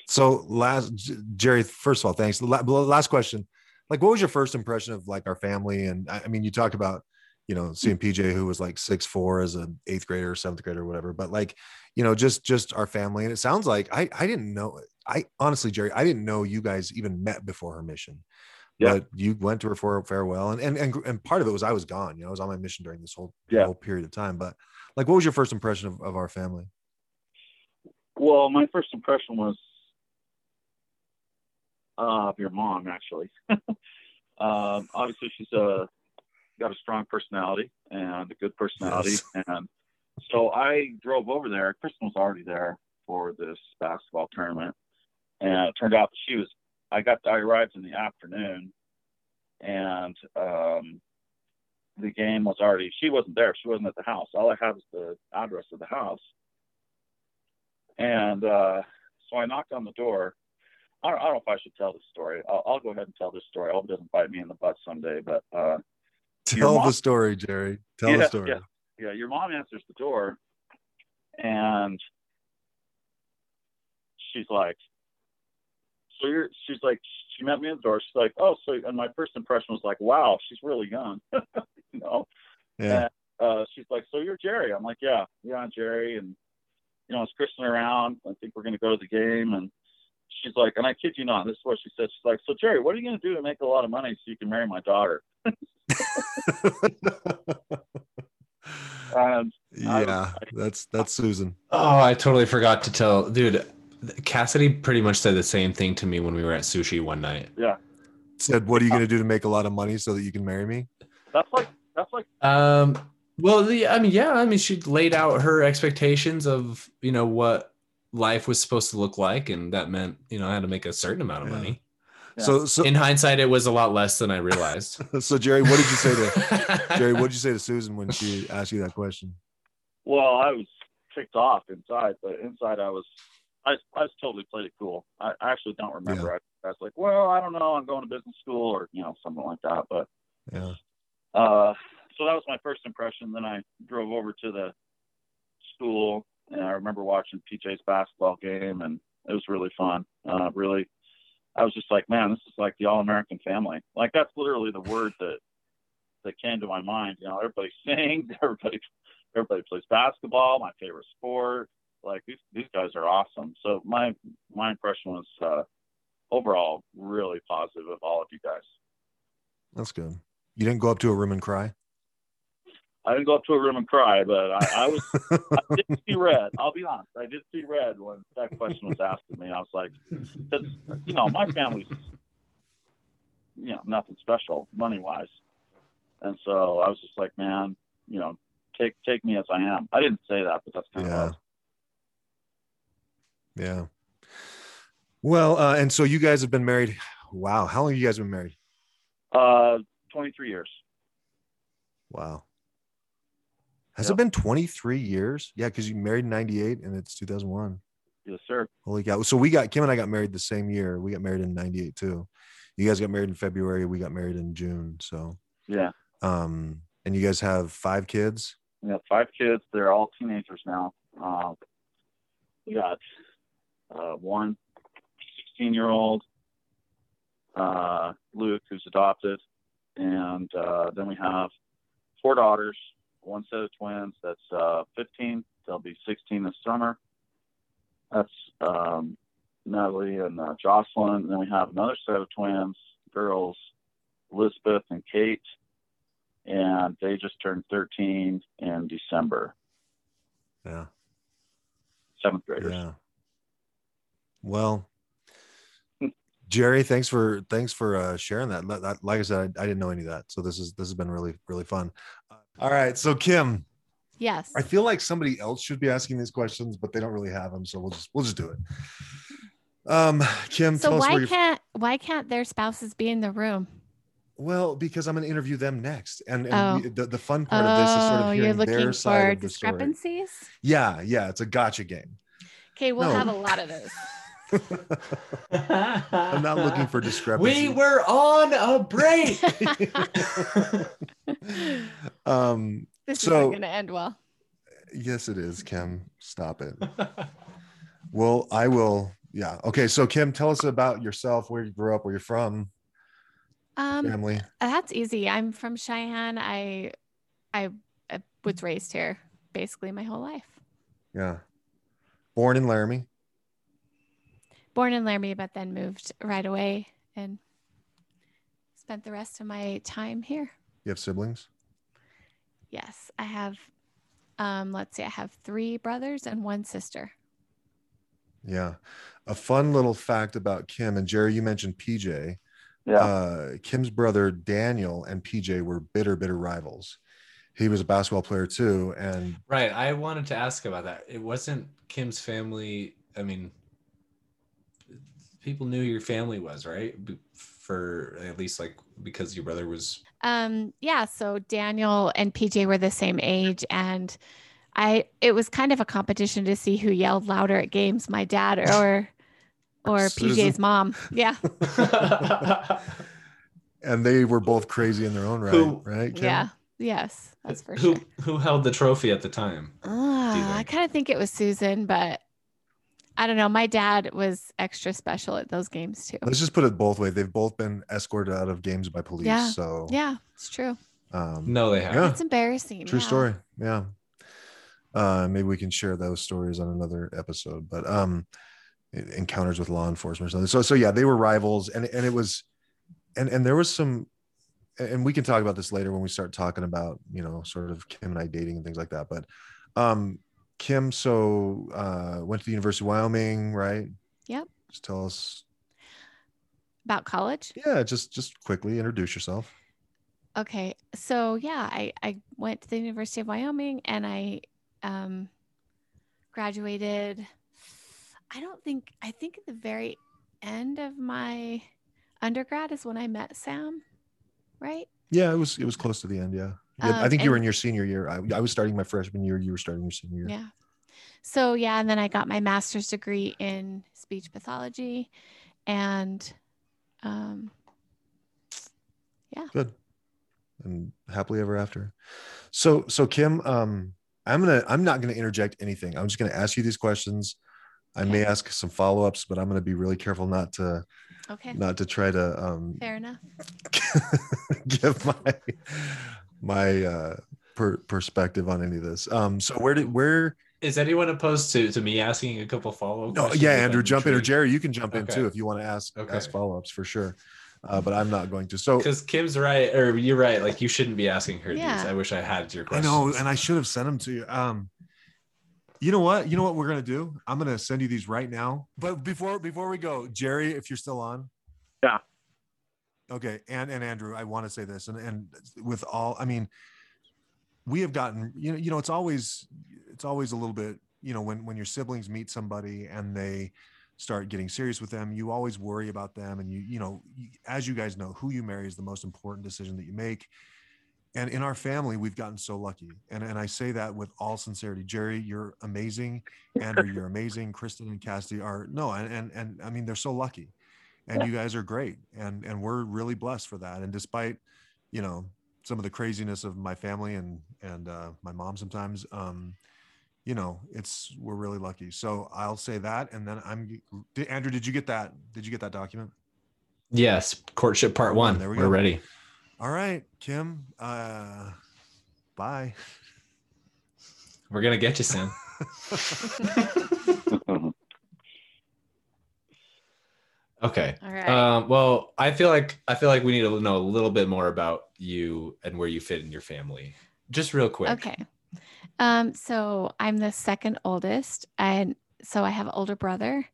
So last, Jerry, first of all, thanks. Last question. Like, what was your first impression of like our family? And I mean, you talked about, you know, seeing PJ who was like six, four as an eighth grader, seventh grader, whatever, but like, you know, just, just our family. And it sounds like I, I didn't know, I honestly, Jerry, I didn't know you guys even met before her mission. Yeah. But you went to her for a farewell, and, and and and part of it was I was gone. You know, I was on my mission during this whole Yeah. whole period of time. But like, what was your first impression of, of our family? Well, my first impression was uh, of your mom, actually. [laughs] um, obviously, she's a got a strong personality and a good personality, Yes. and so I drove over there. Kristen was already there for this basketball tournament, and it turned out that she was. I got I arrived in the afternoon, and um, the game was already. She wasn't there. She wasn't at the house. All I have is the address of the house. And uh, so I knocked on the door. I don't, I don't know if I should tell this story. I'll, I'll go ahead and tell this story. I hope it doesn't bite me in the butt someday. But uh, Tell mom- the story, Jerry. Tell the story. yeah. yeah, your mom answers the door, and she's like, so you're she's like she met me at the door she's like oh so and my first impression was like wow she's really young [laughs] you know Yeah. uh she's like so you're jerry i'm like yeah yeah I'm jerry and you know it's kristen around i think we're going to go to the game and she's like and i kid you not this is what she said she's like so jerry what are you going to do to make a lot of money so you can marry my daughter [laughs] and yeah, that's that's Susan. Oh, I totally forgot to tell, dude. Cassidy pretty much said the same thing to me when we were at sushi one night. yeah Said, "What are you going to do to make a lot of money so that you can marry me?" that's like that's like Um, well, the, I mean, yeah, I mean, she laid out her expectations of you know what life was supposed to look like, and that meant you know I had to make a certain amount of Yeah. money. Yeah. So, so, In hindsight, it was a lot less than I realized. [laughs] so, Jerry, what did you say to [laughs] Jerry? What did you say to Susan when she asked you that question? Well, I was kicked off inside, but inside I was, I, I was totally played it cool. I, I actually don't remember. I, I was like, well, I don't know, I'm going to business school or you know something like that. But Yeah, uh, so that was my first impression. Then I drove over to the school, and I remember watching PJ's basketball game, and it was really fun. Uh, really, I was just like, man, this is like the all-American family. Like that's literally the word that that came to my mind. You know, everybody [laughs] sings, everybody everybody plays basketball, my favorite sport. Like these these guys are awesome. So my my impression was uh, overall really positive of all of you guys. that's good. You didn't go up to a room and cry. I didn't go up to a room and cry, but I, I was [laughs] I did see red. I'll be honest, I did see red when that question was asked of me. I was like, you know, my family's you know nothing special money wise, and so I was just like, man, you know, take take me as I am. I didn't say that, but that's kind Yeah. of Yeah. Well, uh, and so you guys have been married. Wow, how long have you guys been married? uh, 23 years. Wow. Has Yep. it been 23 years? Yeah, because you married in 98 and it's 2001. Yes, sir. Holy cow. So we got Kim and I got married the same year. We got married in 98 too. You guys got married in February. We got married in June. So, Yeah, um, and you guys have five kids. we have five kids. They're all teenagers now. Uh, we got uh, one 16 year old, uh, Luke, who's adopted, and uh, then we have four daughters, one set of twins that's uh, 15. They'll be 16 this summer. That's um, Natalie and uh, Jocelyn. And then we have another set of twins, girls, Elizabeth and Kate, and they just turned 13 in December, Yeah. seventh graders. Yeah. Well, Jerry, thanks for thanks for uh, sharing that. Like I said, I, I didn't know any of that, so this is this has been really really fun. All right, so Kim, Yes. I feel like somebody else should be asking these questions, but they don't really have them, so we'll just we'll just do it. Um, Kim, So tell us why can't why can't their spouses be in the room? Well, because I'm going to interview them next, and, and Oh. we- the the fun part of this is sort Oh, of you're hearing looking their side for of the story. discrepancies. Yeah, yeah, it's a gotcha game. Okay, we'll No. have a lot of those. I'm not looking for discrepancy. We were on a break. [laughs] um, This So- isn't going to end well. yes, it is. Kim, stop it. Well, I will. Yeah. Okay. So, Kim, tell us about yourself, where you grew up, where you're from, Um, family. that's easy. I'm from Cheyenne. I, I, I was raised here basically my whole life. Yeah. Born in Laramie. Born in Laramie, but then moved right away and spent the rest of my time here. You have siblings. Yes, I have. Um, let's see, I have three brothers and one sister. Yeah. A fun little fact about Kim and Jerry, you mentioned PJ. Yeah. Uh, Kim's brother Daniel and PJ were bitter, bitter rivals. He was a basketball player too. And right. I wanted to ask about that. It wasn't Kim's family. I mean, people knew who your family was, right? For at least like because your brother was. Um, yeah, so Daniel and PJ were the same age and I it was kind of a competition to see who yelled louder at games, my dad [laughs] or or Susan. PJ's mom. Yeah. [laughs] and they were both crazy in their own right, Who- right? Kim? Yeah. Yes, that's for who sure. who held the trophy at the time? Ah, I kind of think it was Susan, but I don't know. My dad was extra special at those games too. Let's just put it both ways. They've both been escorted out of games by police. Yeah. So Yeah, it's true. um, No, they haven't. Yeah. It's embarrassing. true yeah. story. Yeah. Uh, maybe we can share those stories on another episode. But um, encounters with law enforcement or something. So so yeah, they were rivals, and and it was, and and there was some, and we can talk about this later when we start talking about you know sort of Kim and I dating and things like that. But um, Kim, so uh, went to the University of Wyoming, right? Yep. Just tell us, About college? yeah, just just quickly introduce yourself. Okay. So yeah, I, I went to the University of Wyoming and I um graduated I don't think I think at the very end of my undergrad is when I met Sam, right? Yeah, it was it was close to the end. Yeah, yeah I Um, think you were in your senior year. I, I was starting my freshman year. You were starting your senior year. Yeah. So yeah, and then I got my master's degree in speech pathology and um yeah. Good, and happily ever after. So so Kim, um, I'm gonna I'm not gonna interject anything. I'm just gonna ask you these questions. I may ask some follow ups, but I'm gonna be really careful not to okay. not to try to um Fair enough. [laughs] give my my uh per- perspective on any of this. Um, so where did where Is anyone opposed to, to me asking a couple follow up? No, yeah, Andrew, jump in, or Jerry, you can jump in too if you want to ask Okay. ask follow ups for sure. Uh, but I'm not going to. So Because Kim's right, or you're right. Like you shouldn't be asking her Yeah. these. I wish I had your questions. I know, and I should have sent them to you. Um, you know what? You know what we're gonna do? I'm gonna send you these right now. But before before we go, Jerry, if you're still on. Yeah. Okay, and and Andrew, I want to say this, and and with all, I mean, we have gotten, you know, you know, it's always it's always a little bit, you know, when when your siblings meet somebody and they start getting serious with them, you always worry about them, and you you know, as you guys know, who you marry is the most important decision that you make. And in our family we've gotten so lucky and, and i say that with all sincerity. Jerry you're amazing. Andrew you're amazing. Kristen and cassidy are no and, and and i mean they're so lucky and you guys are great and and we're really blessed for that and despite you know some of the craziness of my family and and uh, my mom sometimes um you know it's we're really lucky so i'll say that and then i'm did, andrew did you get that did you get that document Yes, courtship part Part one, one. there we We're go. ready. all right kim uh bye We're gonna get you, Sam. [laughs] Okay. All right. Um, well, I feel like I feel like we need to know a little bit more about you and where you fit in your family. Just real quick. Okay. Um, so I'm the second oldest, and so I have an older brother,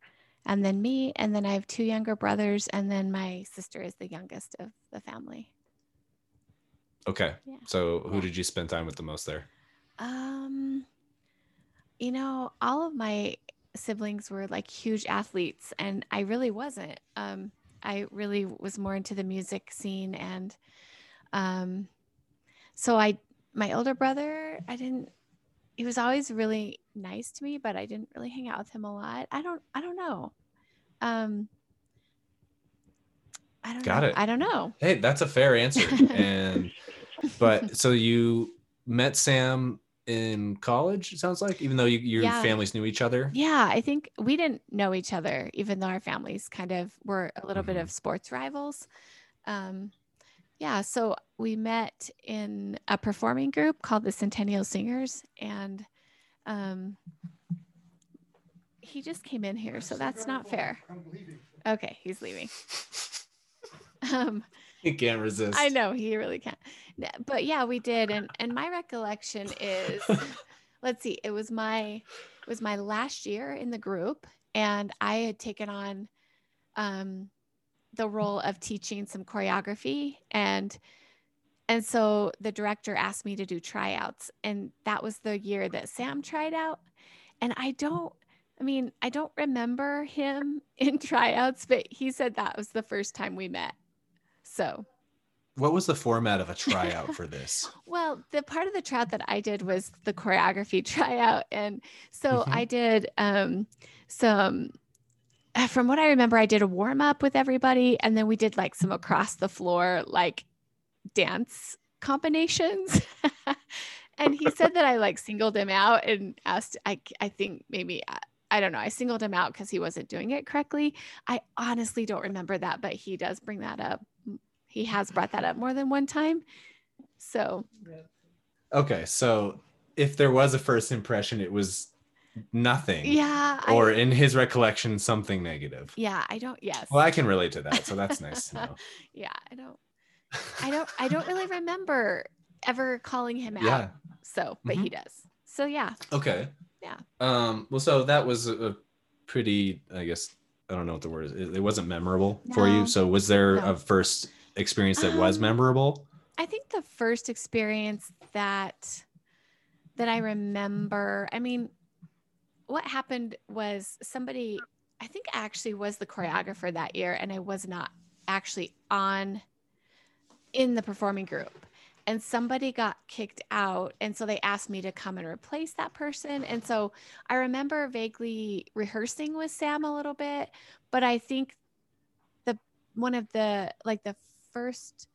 and then me, and then I have two younger brothers, and then my sister is the youngest of the family. Okay. Yeah. So who Yeah. did you spend time with the most there? Um, you know, all of my siblings were like huge athletes, and I really wasn't. Um, I really was more into the music scene, and um, so I, my older brother, I didn't. He was always really nice to me, but I didn't really hang out with him a lot. I don't. I don't know. Um, I don't Got know. it. I don't know. Hey, that's a fair answer. and but so you met Sam in college, it sounds like, even though you, your Yeah. families knew each other. Yeah, I think we didn't know each other, even though our families kind of were a little bit Mhm. of sports rivals. Um, yeah, so we met in a performing group called the Centennial Singers, and um, he just came in here, so that's not fair. Okay, he's leaving. [laughs] Um, [laughs] You can't resist. I know he really can't. But yeah, we did, and and my recollection is, [laughs] let's see, it was my it was my last year in the group, and I had taken on um, the role of teaching some choreography, and and so the director asked me to do tryouts, and that was the year that Sam tried out, and I don't. I mean, I don't remember him [laughs] in tryouts, but he said that was the first time we met. So, What was the format of a tryout for this? [laughs] well, the part of the tryout that I did was the choreography [laughs] tryout. And so Mhm. I did um, some, uh, from what I remember, I did a warm up with everybody. And then we did like some across the floor, like dance combinations. [laughs] and he said that I like singled him out and asked, I, I think maybe I, I don't know. I singled him out because he wasn't doing it correctly. I honestly don't remember that, but he does bring that up. He has brought that up more than one time. So Okay, so if there was a first impression, it was nothing. yeah, I- Or in his recollection, something negative. yeah, I don't. Yes. Well, I can relate to that, so that's nice to [laughs] know. yeah, I don't. I don't. I don't really remember ever calling him out. Yeah. So, but he does. So yeah. Okay. Yeah. Um. Well, so that was a pretty, I guess, I don't know what the word is. It, wasn't memorable for you. So was there No. a first experience that was Um, memorable? I think the first experience that that I remember, I mean, what happened was somebody I think I actually was the choreographer that year and I was not actually on in the performing group. And somebody got kicked out and so they asked me to come and replace that person. And so I remember vaguely rehearsing with Sam a little bit, but I think the one of the like the first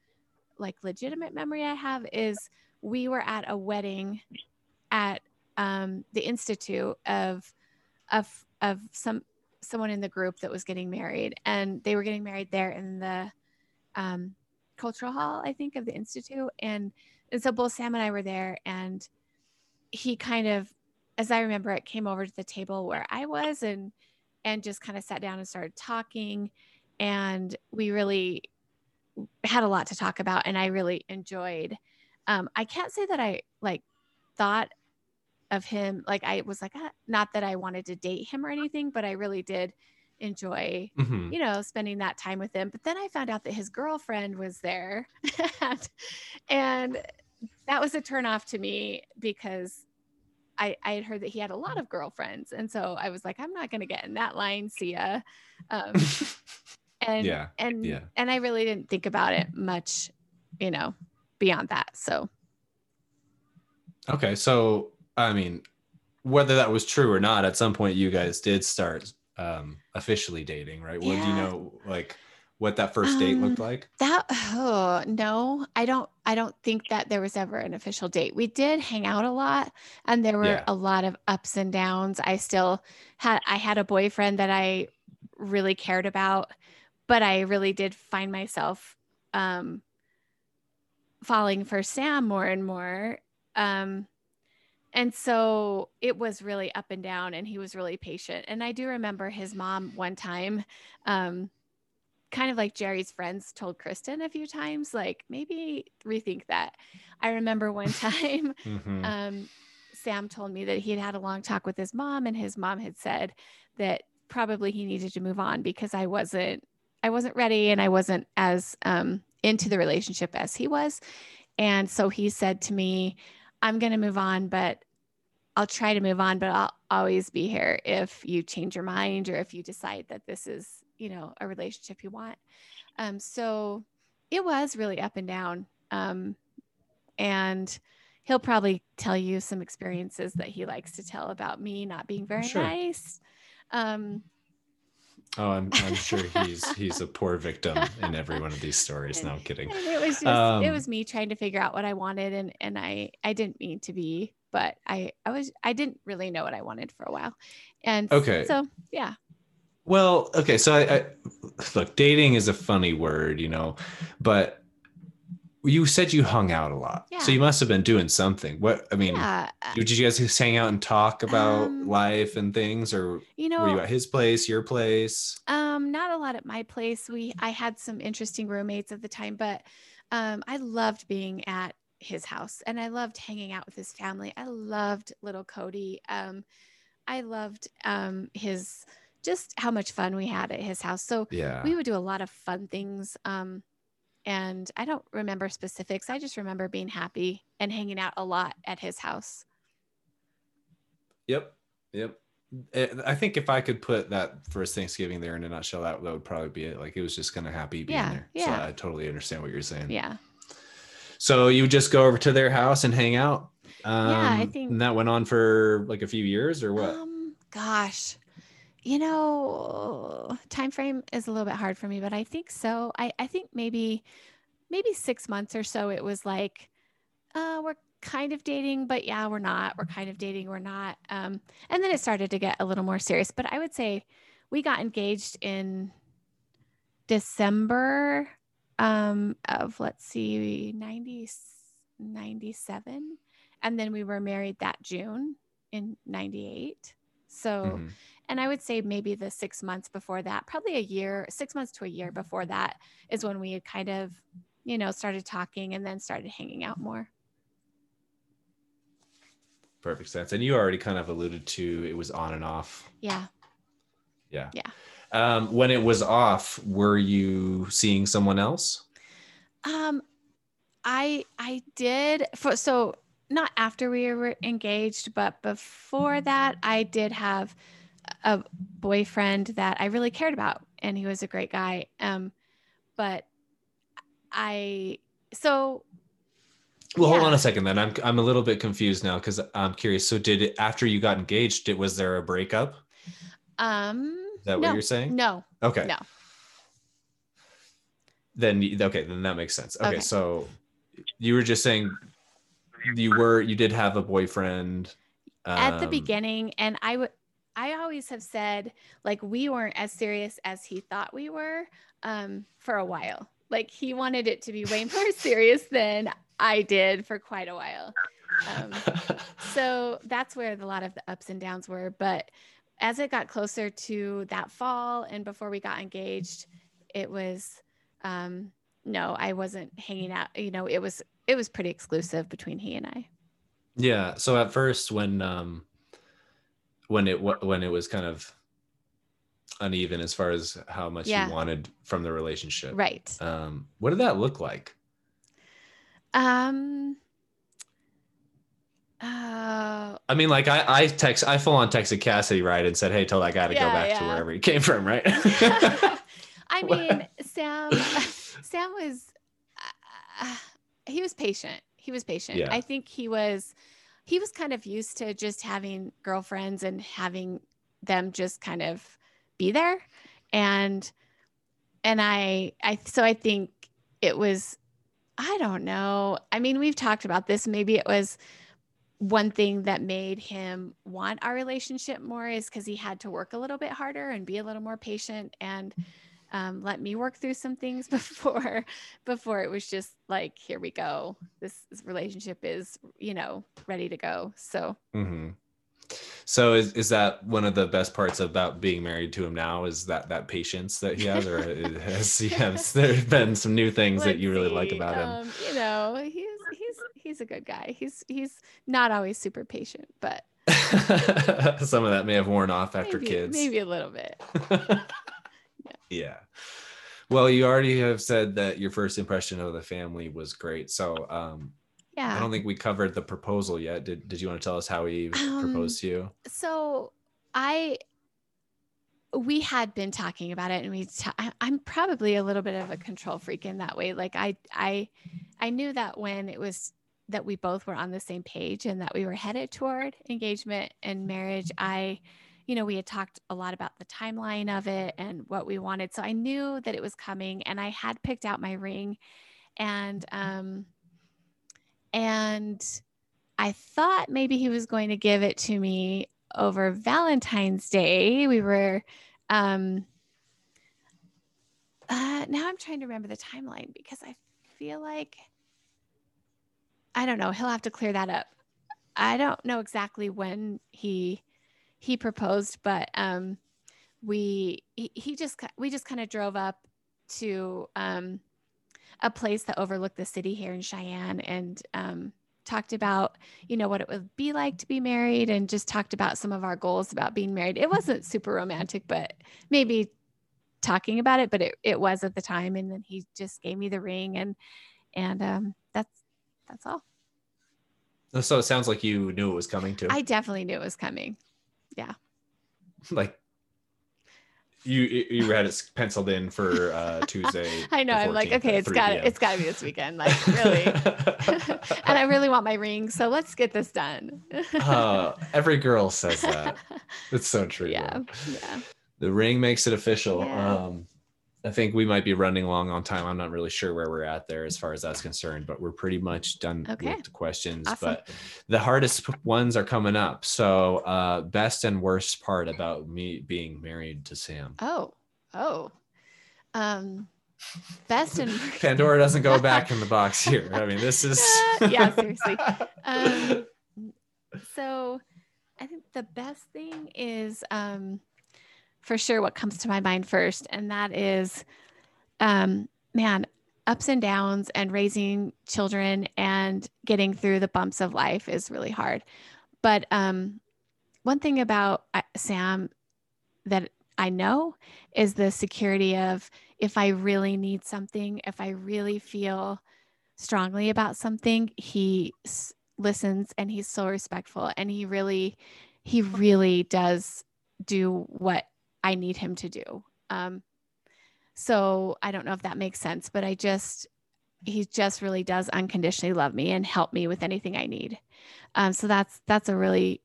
like legitimate memory I have is we were at a wedding at um, the institute of of of some someone in the group that was getting married, and they were getting married there in the um, cultural hall, I think, of the institute, and and so both Sam and I were there, and he kind of, as I remember it, came over to the table where I was, and and just kind of sat down and started talking, and we really had a lot to talk about and I really enjoyed. Um, I can't say that I like thought of him like I was like ah, not that I wanted to date him or anything, but I really did enjoy Mhm. you know spending that time with him. But then I found out that his girlfriend was there, [laughs] and, and that was a turnoff to me because I I had heard that he had a lot of girlfriends, and so I was like I'm not going to get in that line. See ya. Um, [laughs] and Yeah, and yeah. and I really didn't think about it much, you know, beyond that. So Okay, so I mean, whether that was true or not, at some point you guys did start um, officially dating, right? What do you know, like, what that first date looked Um, like? that oh, no, I don't I don't think that there was ever an official date. We did hang out a lot and there were Yeah. a lot of ups and downs. I still had I had a boyfriend that I really cared about, but I really did find myself um falling for Sam more and more. Um and so it was really up and down and he was really patient. And I do remember his mom one time um kind of like Jerry's friends told Kristen a few times, like maybe rethink that. I remember one [laughs] time Mhm. um, Sam told me that he had had a long talk with his mom, and his mom had said that probably he needed to move on because I wasn't I wasn't ready and I wasn't as um, into the relationship as he was. And so he said to me, I'm going to move on, but I'll try to move on, but I'll always be here if you change your mind or if you decide that this is, you know, a relationship you want. Um, so it was really up and down. Um, and he'll probably tell you some experiences that he likes to tell about me not being very Sure. nice. Um, oh, I'm, I'm [laughs] sure he's he's a poor victim in every one of these stories. No, I'm kidding. and it was just it Um, was me trying to figure out what I wanted and and I I didn't mean to be, but I I was I didn't really know what I wanted for a while. And Okay. so yeah. Well, okay, so I, I look, dating is a funny word, you know, but you said you hung out a lot, so you must have been doing something. What I mean, Yeah. uh, did you guys just hang out and talk about Um, life and things, or You know, were you at his place, your place? Um, not a lot at my place. We I had some interesting roommates at the time, but um, I loved being at his house and I loved hanging out with his family. I loved little Cody. Um, I loved um his just how much fun we had at his house. So Yeah. we would do a lot of fun things. Um, and I don't remember specifics. I just remember being happy and hanging out a lot at his house. Yep. Yep. I think if I could put that first Thanksgiving there in a nutshell, that, that would probably be it. Like it was just kind of happy being Yeah, there. yeah. So I totally understand what you're saying. Yeah. So you would just go over to their house and hang out. Um, I think- and that went on for like a few years or what? Um, gosh, you know, time frame is a little bit hard for me, but I think so. I I think maybe maybe six months or so. It was like, uh, we're kind of dating, but yeah, we're not. We're kind of dating, we're not. Um, and then it started to get a little more serious. But I would say we got engaged in December um, of, let's see, 90, 97. And then we were married that June in 98. So, Mhm. And I would say maybe the six months before that, probably a year, six months to a year before that is when we had kind of, you know, started talking and then started hanging out more. Perfect sense. And you already kind of alluded to it was on and off. Yeah. Yeah. Yeah. Um, when it was off, were you seeing someone else? Um, I I did for so not after we were engaged, but before that, I did have a boyfriend that I really cared about, and he was a great guy. Um, but I so Well, hold on a second. Then I'm I'm a little bit confused now because I'm curious. So, did after you got engaged? it was there a breakup? um Is that no, what you're saying? no Okay. no Then okay, then that makes sense. Okay, Okay. so you were just saying you were you did have a boyfriend at the um, beginning and i would i always have said like we weren't as serious as he thought we were um for a while. Like he wanted it to be way more [laughs] serious than i did for quite a while. Um [laughs] so that's where a lot of the ups and downs were. But as it got closer to that fall and before we got engaged it was um no i wasn't hanging out you know it was it was pretty exclusive between he and i. Yeah. So at first, when um, when it when it was kind of uneven as far as how much Yeah. you wanted from the relationship, right Um, what did that look like? Um. Uh, I mean, like I I text I full on texted Cassidy right and said, "Hey, tell that guy to go Yeah, back to wherever he came from." Right. [laughs] I [laughs] mean, Sam. [laughs] Sam was. Uh, he was patient. He was patient. Yeah. I think he was. He was kind of used to just having girlfriends and having them just kind of be there, and and I I so I think it was. I don't know. I mean, we've talked about this. Maybe it was one thing that made him want our relationship more is because he had to work a little bit harder and be a little more patient and um, let me work through some things [laughs] before before it was just like here we go this, this relationship is you know ready to go so hmm So is is that one of the best parts about being married to him now? Is that that patience that he has, or [laughs] has he has there been some new things that let's you really like about him? um, you know he's he's he's a good guy he's he's not always super patient but [laughs] Some of that may have worn off after maybe, kids. maybe a little bit yeah. Well, you already have said that your first impression of the family was great. So um, yeah I don't think we covered the proposal yet. Did Did you want to tell us how he Um, proposed to you? so i we had been talking about it and we ta- I- i'm probably a little bit of a control freak in that way like i i i knew that when it was that we both were on the same page and that we were headed toward engagement and marriage i you know we had talked a lot about the timeline of it and what we wanted so i knew that it was coming and i had picked out my ring and um and i thought maybe he was going to give it to me over Valentine's Day. We were um uh now I'm trying to remember the timeline because I feel like I don't know, he'll have to clear that up. I don't know exactly when he he proposed, but um we he, he just we just kind of drove up to um a place that overlooked the city here in Cheyenne and um talked about you know what it would be like to be married and just talked about some of our goals about being married. It wasn't super romantic but maybe talking about it but it, it was at the time. And then he just gave me the ring and and um that's that's all. So it sounds like you knew it was coming too. i definitely knew it was coming [laughs] like you you had it penciled in for uh Tuesday. [laughs] i know i'm like okay it's got it's got to be this weekend like really [laughs] and i really want my ring so let's get this done uh, every girl says that. It's so true. yeah though. yeah The ring makes it official. Yeah. Um I think we might be running long on time. I'm not really sure where we're at there as far as that's concerned, but we're pretty much done Okay. with the questions. Awesome. But the hardest ones are coming up. So, uh, best and worst part about me being married to Sam. Oh, oh. Um, best and [laughs] Pandora doesn't go back in the box here. I mean, this is [laughs] Yeah, seriously. [laughs] Um, so I think the best thing is um, for sure what comes to my mind first, and that is, um, man, ups and downs and raising children and getting through the bumps of life is really hard. But um, one thing about uh, Sam that I know is the security of if I really need something, if I really feel strongly about something, he s- listens and he's so respectful and he really, he really does do what I need him to do. Um, so I don't know if that makes sense, but I just, he just really does unconditionally love me and help me with anything I need. Um, so that's, that's a really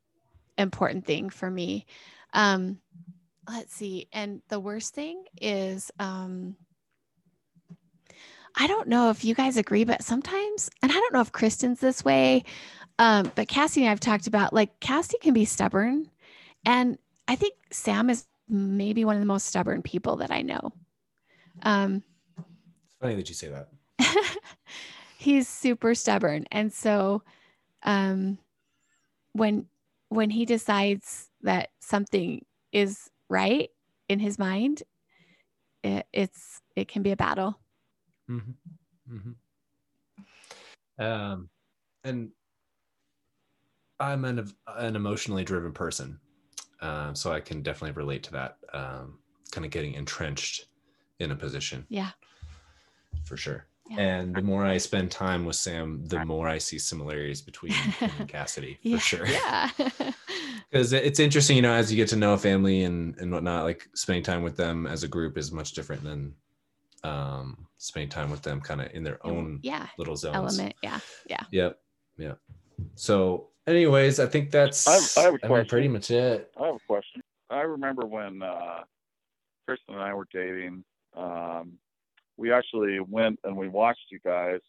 important thing for me. Um, let's see. And the worst thing is, um, I don't know if you guys agree, but sometimes, and I don't know if Kristen's this way, um, but Cassie and I have talked about like Cassie can be stubborn. And I think Sam is maybe one of the most stubborn people that I know. Um, It's funny that you say that. [laughs] he's super stubborn. And so um, when when he decides that something is right in his mind, it, it's it can be a battle. Mm-hmm. Mm-hmm. Um, and I'm an an emotionally driven person, um, so I can definitely relate to that. Um, kind of getting entrenched in a position Yeah. for sure. Yeah. And the more I spend time with Sam, the more I see similarities between him [laughs] and Cassidy for yeah. sure. Yeah. [laughs] [laughs] because it's interesting you know as you get to know a family and and whatnot like spending time with them as a group is much different than um spending time with them kind of in their own yeah. little zones Element. Yeah. Yeah. yep yep so anyways i think that's I have- I have a mean, pretty much it I have a question. I remember when uh, Kristen and I were dating. Um, we actually went and we watched you guys.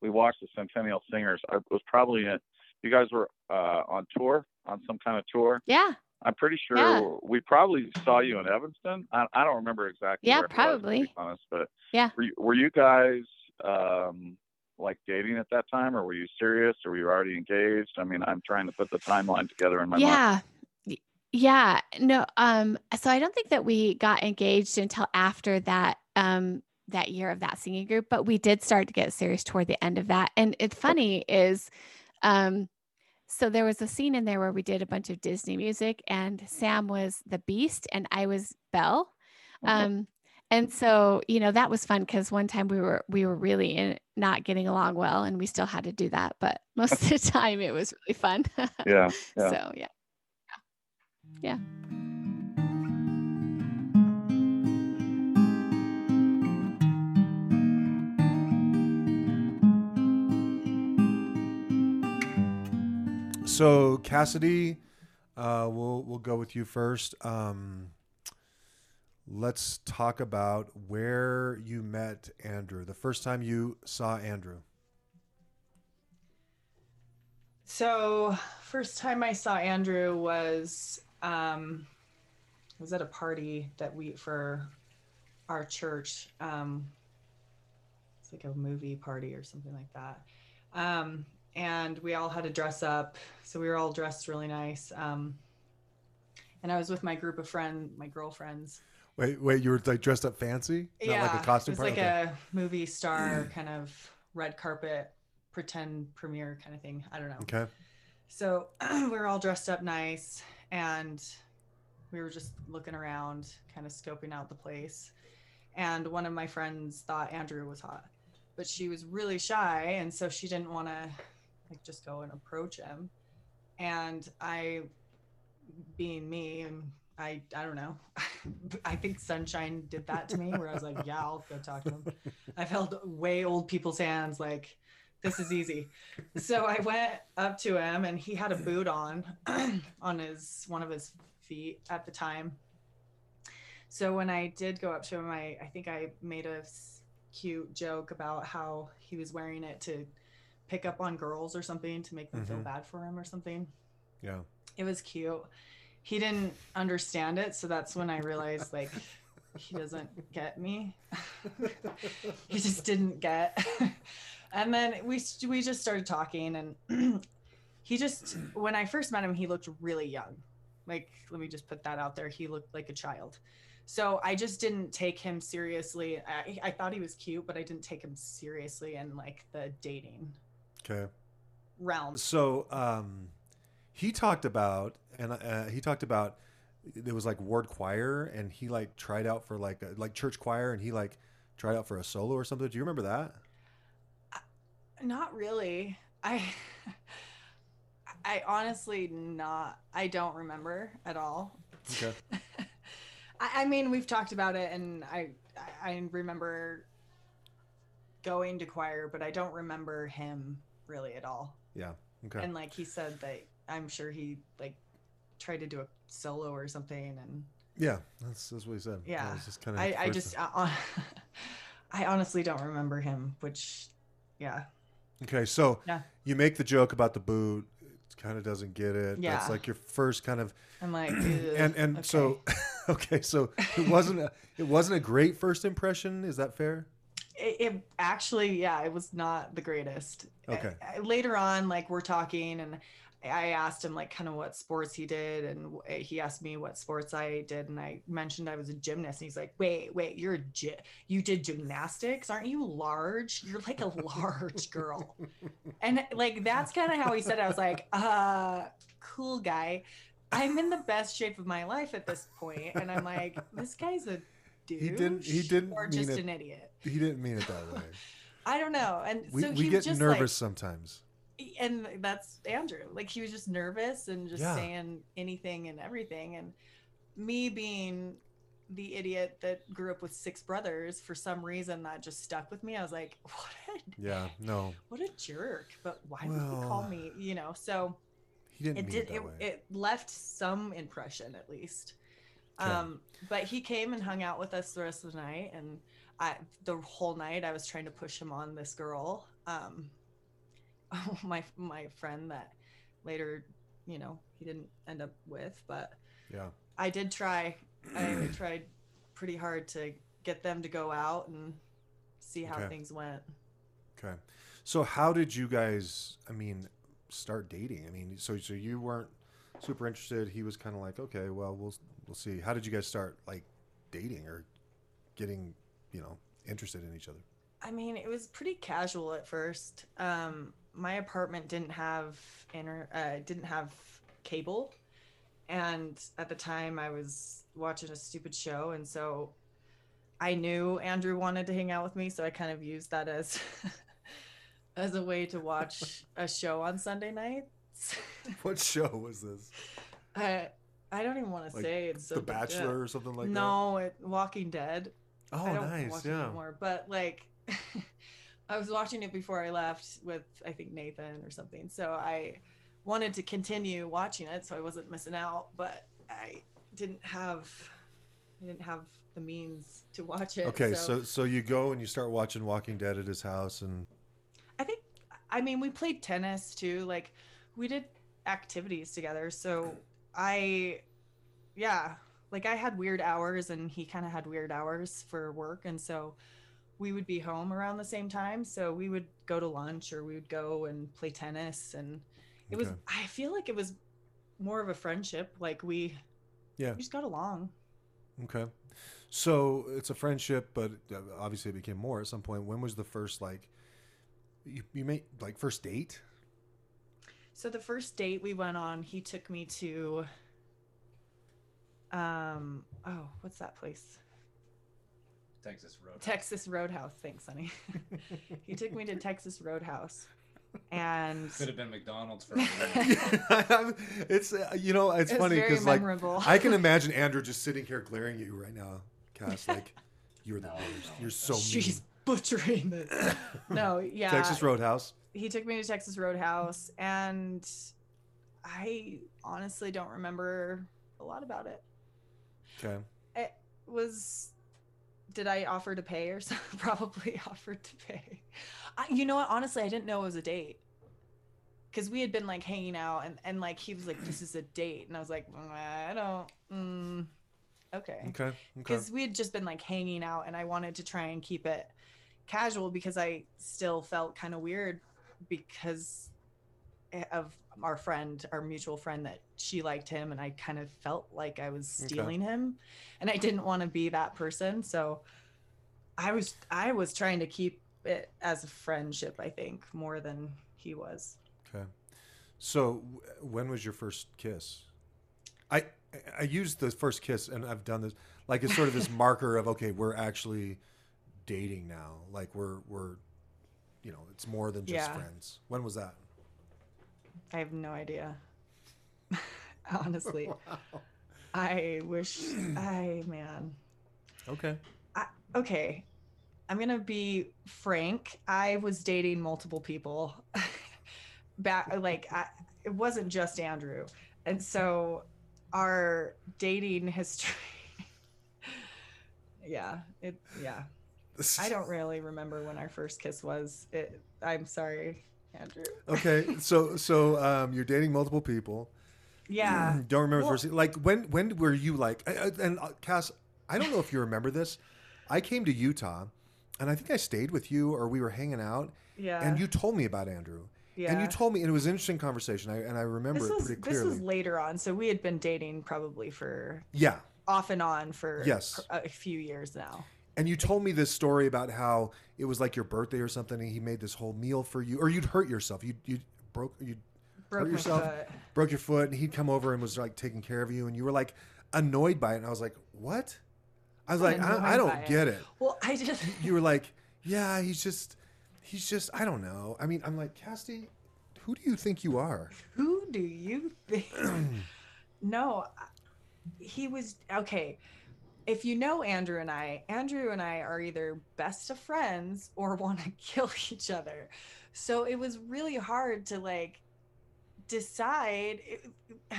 We watched the Centennial Singers. I was probably in, you guys were uh, on tour, on some kind of tour. Yeah. I'm pretty sure Yeah. we probably saw you in Evanston. I, I don't remember exactly. Yeah, where it was, to be probably. honest, but Yeah. Were you, were you guys um, like dating at that time, or were you serious, or were you already engaged? I mean, I'm trying to put the timeline together in my mind. yeah. Y- Yeah. No. Um, so I don't think that we got engaged until after that um that year of that singing group, but we did start to get serious toward the end of that. And it's funny is um so there was a scene in there where we did a bunch of Disney music and Sam was the beast and I was Belle. Um and so, you know, that was fun because one time we were we were really in not getting along well and we still had to do that, but [laughs] most of the time it was really fun. [laughs] yeah, yeah. So yeah. Yeah. So Cassidy, uh, we'll we'll go with you first. Um, let's talk about where you met Andrew. The first time you saw Andrew. So, first time I saw Andrew was um was at a party that we for our church. Um it's like a movie party or something like that. Um and we all had to dress up. So we were all dressed really nice. Um and I was with my group of friends, my girlfriends. Wait, wait, you were like dressed up fancy, not like a costume it was party. like Okay. a movie star mm. kind of red carpet pretend premiere kind of thing. I don't know. okay. So we [clears throat] were all dressed up nice and we were just looking around, kind of scoping out the place. And one of my friends thought Andrew was hot, but she was really shy. And so she didn't want to like just go and approach him. And I, being me, and I, I don't know, [laughs] I think Sunshine did that to me where I was like, yeah, I'll go talk to him. I've held way old people's hands like, this is easy. So I went up to him and he had a boot on [clears throat] on his one of his feet at the time. So when I did go up to him, I, I think I made a cute joke about how he was wearing it to pick up on girls or something to make them feel Mhm. bad for him or something. Yeah. It was cute. He didn't understand it, so that's when I realized like he doesn't get me. [laughs] he just didn't get. [laughs] and then we we just started talking and [clears throat] he just when I first met him he looked really young. Like let me just put that out there. He looked like a child. So I just didn't take him seriously. I, I thought he was cute, but I didn't take him seriously in like the dating Okay. realm. So um, he talked about, and uh, he talked about there was like ward choir, and he like tried out for like a, like church choir, and he like tried out for a solo or something. Do you remember that? Not really. I [laughs] I honestly not I don't remember at all. Okay. [laughs] I, I mean we've talked about it and I I remember going to choir, but I don't remember him really at all. Yeah. Okay. And like he said that I'm sure he like tried to do a solo or something and yeah, that's that's what he said. Yeah. Was just kind of. I, I just uh, [laughs] I honestly don't remember him, which yeah. Okay, so Yeah. you make the joke about the boot. It kind of doesn't get it. Yeah. That's like your first kind of [clears throat] I'm like [clears throat] and and okay." so [laughs] okay, so it wasn't a it wasn't a great first impression. Is that fair? it, it actually yeah it was not the greatest Okay. I- I- later on like we're talking and i asked him like kind of what sports he did and he asked me what sports i did and i mentioned i was a gymnast and he's like wait wait you're a gy- you did gymnastics aren't you large you're like a large girl and like that's kind of how he said it i was like uh cool guy i'm in the best shape of my life at this point and i'm like this guy's a dude He didn't- he didn't or mean just it. an idiot He didn't mean it that way. [laughs] I don't know. And We so we get nervous sometimes. And that's Andrew. Like he was just nervous and just Yeah. saying anything and everything. And me being the idiot that grew up with six brothers, for some reason that just stuck with me. I was like, [laughs] what a, Yeah. No, what a jerk. But why would he call me? You know, so he didn't it did it that it, way. it left some impression at least Okay. um but he came and hung out with us the rest of the night and i the whole night i was trying to push him on this girl um [laughs] my my friend that later you know he didn't end up with but yeah. i did try i [clears throat] tried pretty hard to get them to go out and see how Okay. things went Okay. So how did you guys? I mean, start dating? I mean, so so you weren't super interested. He was kind of like, okay, well, we'll we'll see. How did you guys start like dating or getting, you know, interested in each other? I mean, it was pretty casual at first. Um, my apartment didn't have inter- uh, didn't have cable, and at the time I was watching a stupid show, and so I knew Andrew wanted to hang out with me, so I kind of used that as [laughs] as a way to watch a show on Sunday nights. [laughs] What show was this? I I don't even want to Like say it's so the. Bachelor or something like that. no, Walking Dead. Oh, nice. Yeah. anymore. But like, [laughs] I was watching it before I left with I think Nathan or something. So I wanted to continue watching it, so I wasn't missing out. But I didn't have, I didn't have the means to watch it. Okay, so so you go and you start watching Walking Dead at his house, and I think, I mean, we played tennis too. Like, we did activities together. So I, yeah, like I had weird hours and he kind of had weird hours for work. And so we would be home around the same time. So we would go to lunch or we would go and play tennis. And it was, I feel like it was more of a friendship. Like we, Yeah. we just got along. okay. So it's a friendship, but uh, obviously it became more at some point. When was the first like you you made like first date? So the first date we went on, he took me to um oh, what's that place? Texas Road. Texas Roadhouse. Thanks, honey. [laughs] he took me to Texas Roadhouse. And [laughs] Could have been McDonald's for me. [laughs] it's uh, you know it's, It's funny because like memorable. I can imagine Andrew just sitting here glaring at you right now, Cass. Like you're the No, worst. no. You're so she's mean. butchering this. No, yeah. Texas Roadhouse. he took me to Texas Roadhouse and I honestly don't remember a lot about it. Okay. It was did I offer to pay or [laughs] something? Probably offered to pay. I, you know what? Honestly, I didn't know it was a date because we had been like hanging out and, and like he was like, "This is a date," and I was like, "Mm, "I don't." Mm, okay. Okay. Okay. Because we had just been like hanging out, and I wanted to try and keep it casual because I still felt kind of weird because of our friend, our mutual friend, that she liked him, and I kind of felt like I was Okay. stealing him, and I didn't want to be that person. So I was I was trying to keep it as a friendship, I think, more than he was. Okay. So when was your first kiss? I I used the first kiss, and I've done this like it's sort of this [laughs] marker of okay, we're actually dating now. Like we're we're, you know, it's more than just Yeah. friends. When was that? I have no idea. [laughs] Honestly, [laughs] I wish I man. Okay. I, okay, I'm gonna be frank. I was dating multiple people [laughs] back, like I, it wasn't just Andrew, and so our dating history. yeah, it. Yeah, I don't really remember when our first kiss was. It. I'm sorry, Andrew. Okay. So so um, you're dating multiple people. Yeah. [clears throat] don't remember Well- the first. Like when when were you like? I- I- And uh, Cass, I don't know if you remember this. I came to Utah, and I think I stayed with you, or we were hanging out, Yeah. and you told me about Andrew. Yeah. And you told me, and it was an interesting conversation. I, and I remember this it was pretty this clearly. was later on, so we had been dating probably for yeah. off and on for Yes. a a few years now. And you told me this story about how it was like your birthday or something, and he made this whole meal for you, or you'd hurt yourself. You you broke you Broke hurt yourself, foot. broke your foot, and he'd come over and was like taking care of you, and you were like annoyed by it. And I was like, what? I was like, I, I don't by it. get it. Well, I just [laughs] You were like, yeah, he's just, he's just, I don't know. I mean, I'm like, Casty, who do you think you are? who do you think? [clears throat] no, he was okay. If you know Andrew and I, Andrew and I are either best of friends or [laughs] want to kill each other. So it was really hard to like decide. It, [sighs]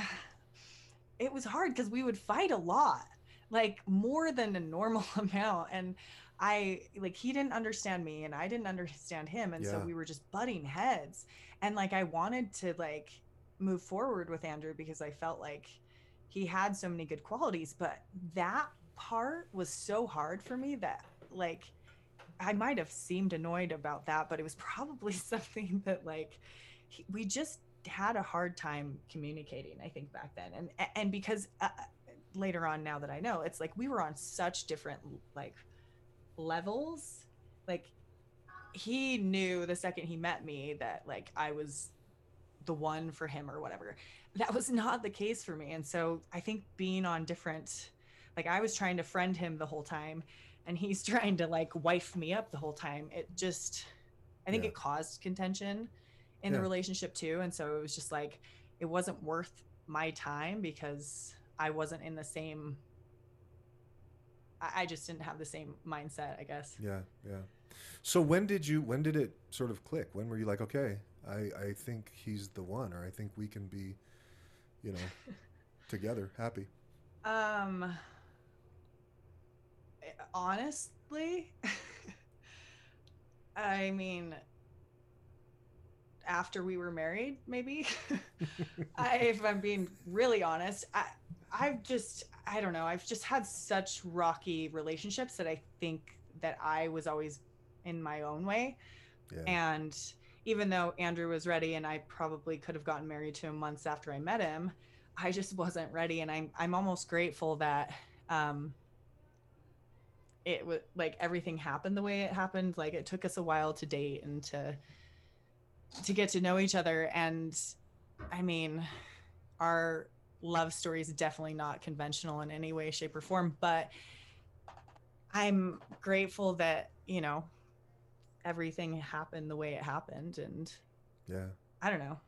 it was hard because we would fight a lot, like more than a normal [laughs] amount. And I like he didn't understand me and I didn't understand him. And so we were just butting heads. And like I wanted to like move forward with Andrew because I felt like he had so many good qualities, but that part was so hard for me that like I might have seemed annoyed about that, but it was probably [laughs] something that like he, we just had a hard time communicating. I think back then, and and because uh, later on, now that I know, it's like we were on such different like levels. Like he knew the second he met me that like I was the one for him or whatever. That was not the case for me, and so I think being on different, like I was trying to friend him the whole time, and he's [laughs] trying to like wife me up the whole time. It just, I think Yeah. it caused contention in the relationship too, and so it was just like it wasn't worth my time because I wasn't in the same. I I just didn't have the same mindset, I guess. Yeah, yeah. So when did you, when did it sort of click? When were you like, okay, I, I think he's the one, or I think we can be, you know, [laughs] together, happy? Um, honestly, [laughs] I mean, after we were married, maybe. [laughs] I, if I'm being really honest, I, I've just, I don't know, I've just had such rocky relationships that I think that I was always in my own way. Yeah. And even though Andrew was ready and I probably could have gotten married to him months after I met him, I just wasn't ready. And I'm I'm almost grateful that um it was like everything happened the way it happened. Like it took us a while to date and to to get to know each other. And I mean, our love story is definitely not conventional in any way, shape, or form, but I'm grateful that, you know, everything happened the way it happened and yeah. I don't know.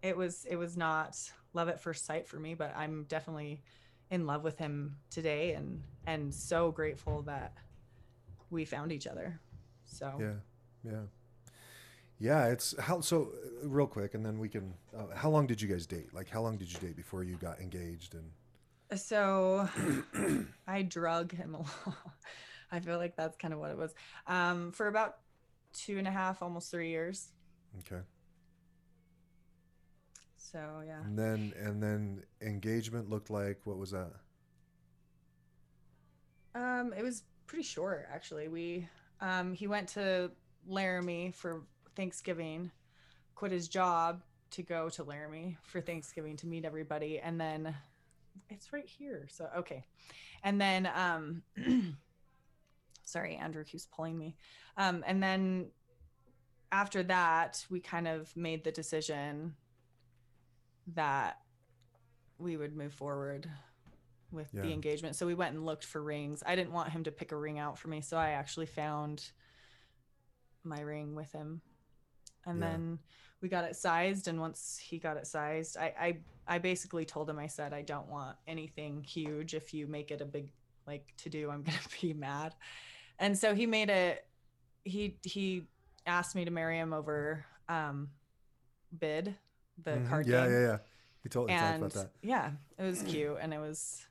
It was it was not love at first sight for me, but I'm definitely in love with him today and and so grateful that we found each other. So Yeah, yeah, yeah. It's how so. Real quick, and then we can. Uh, how long did you guys date? Like, how long did you date before you got engaged? And So [clears throat] I drug him along. [laughs] I feel like that's kind of what it was. Um, for about two and a half, almost three years. Okay. So yeah. And then and then engagement looked like what was that? Um, it was pretty short actually. We um he went to Laramie for Thanksgiving, quit his job to go to Laramie for Thanksgiving to meet everybody, and then it's right here. So okay. And then um [clears throat] sorry, Andrew keeps pulling me. Um, and then after that, we kind of made the decision that we would move forward with the engagement. So we went and looked for rings. I didn't want him to pick a ring out for me, so I actually found my ring with him. And Yeah. then we got it sized and once he got it sized, I, I I basically told him I said I don't want anything huge. If you make it a big like to do, I'm [laughs] gonna be mad. And so he made it he he asked me to marry him over um bid, the Mhm. card yeah, game yeah, yeah. yeah. He told talked about that. yeah it was cute and it was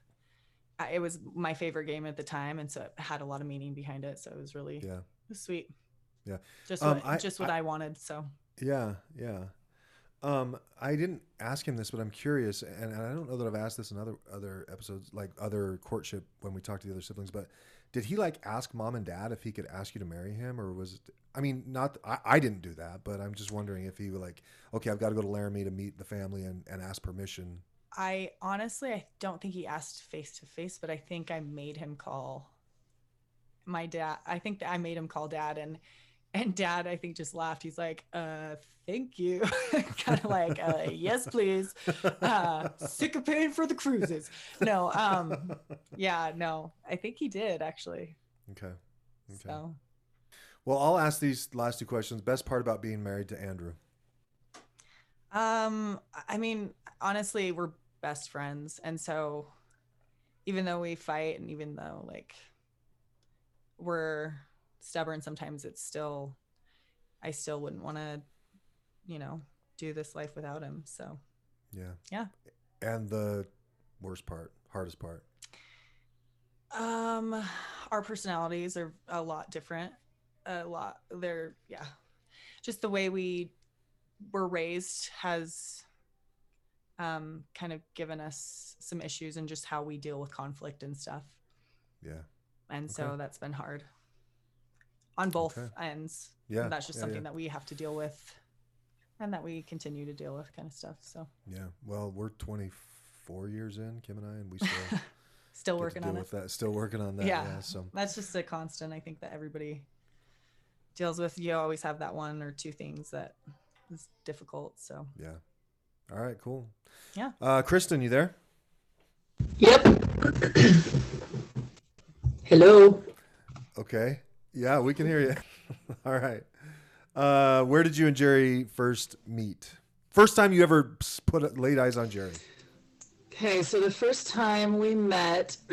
it was my favorite game at the time and so it had a lot of meaning behind it so it was really Yeah. was sweet Yeah. just Um, what I- just what I- I, wanted so Yeah, yeah. Um, I didn't ask him this, but I'm curious, and, and I don't know that I've asked this in other other episodes, like other courtship when we talked to the other siblings. But did he like ask mom and dad if he could ask you to marry him, or was it? I mean, not I, I didn't do that, but I'm just wondering if he was like, okay, I've got to go to Laramie to meet the family and, and ask permission. I honestly I don't think he asked face to face but I think I made him call my dad I think that I made him call dad and and dad I think just laughed he's like uh thank you [laughs] kind of like uh yes please uh sick of paying for the cruises no um yeah no i think he did actually Okay. Okay. so Well, I'll ask these last two questions. Best part about being married to Andrew. um i mean honestly we're best friends and so even though we fight and even though like we're stubborn sometimes it's still i still wouldn't want to you know do this life without him so Yeah. Yeah. And the worst part, hardest part. Um, our personalities are a lot different. A lot. They're yeah, just the way we were raised has um kind of given us some issues and just how we deal with conflict and stuff. Yeah. And so that's been hard on both Okay. ends. Yeah. that's just yeah, something yeah. that we have to deal with, and that we continue to deal with, kind of stuff. So Yeah. Well, we're 24 years in, Kim and I, and we still [laughs] still working on it. that. Still working on that. Yeah. Yeah. so that's just a constant i think that everybody deals with you always have that one or two things that is difficult so yeah. All right. Cool. Yeah. Uh, Kristen, you there? Yep. [coughs] Hello. Okay. Yeah, we can hear you. [laughs] All right. Uh, where did you and Jerry first meet? First time you ever put laid eyes on Jerry? Okay, so the first time we met, [clears throat]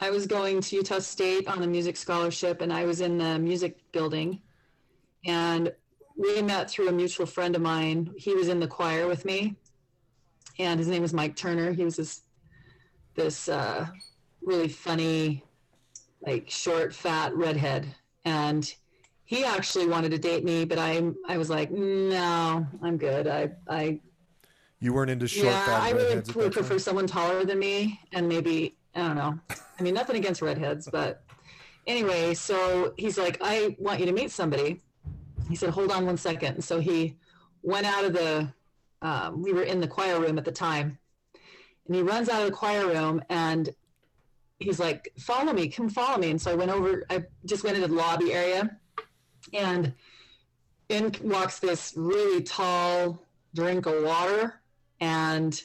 I was going to Utah State on a music scholarship, and I was in the music building. And we met through a mutual friend of mine. He was in the choir with me, and his name was Mike Turner. He was this this uh, really funny, like short, fat redhead, and he actually wanted to date me, but I I was like, no, I'm good. I I You weren't into short, yeah, I really would prefer someone taller than me, and maybe I don't know. I mean, nothing against redheads, but anyway. So he's like, I want you to meet somebody. He said, hold on one second. And so he went out of the. Um, we were in the choir room at the time, and he runs out of the choir room and he's like, "Follow me, come follow me." And so I went over. I just went into the lobby area, and in walks this really tall drink of water and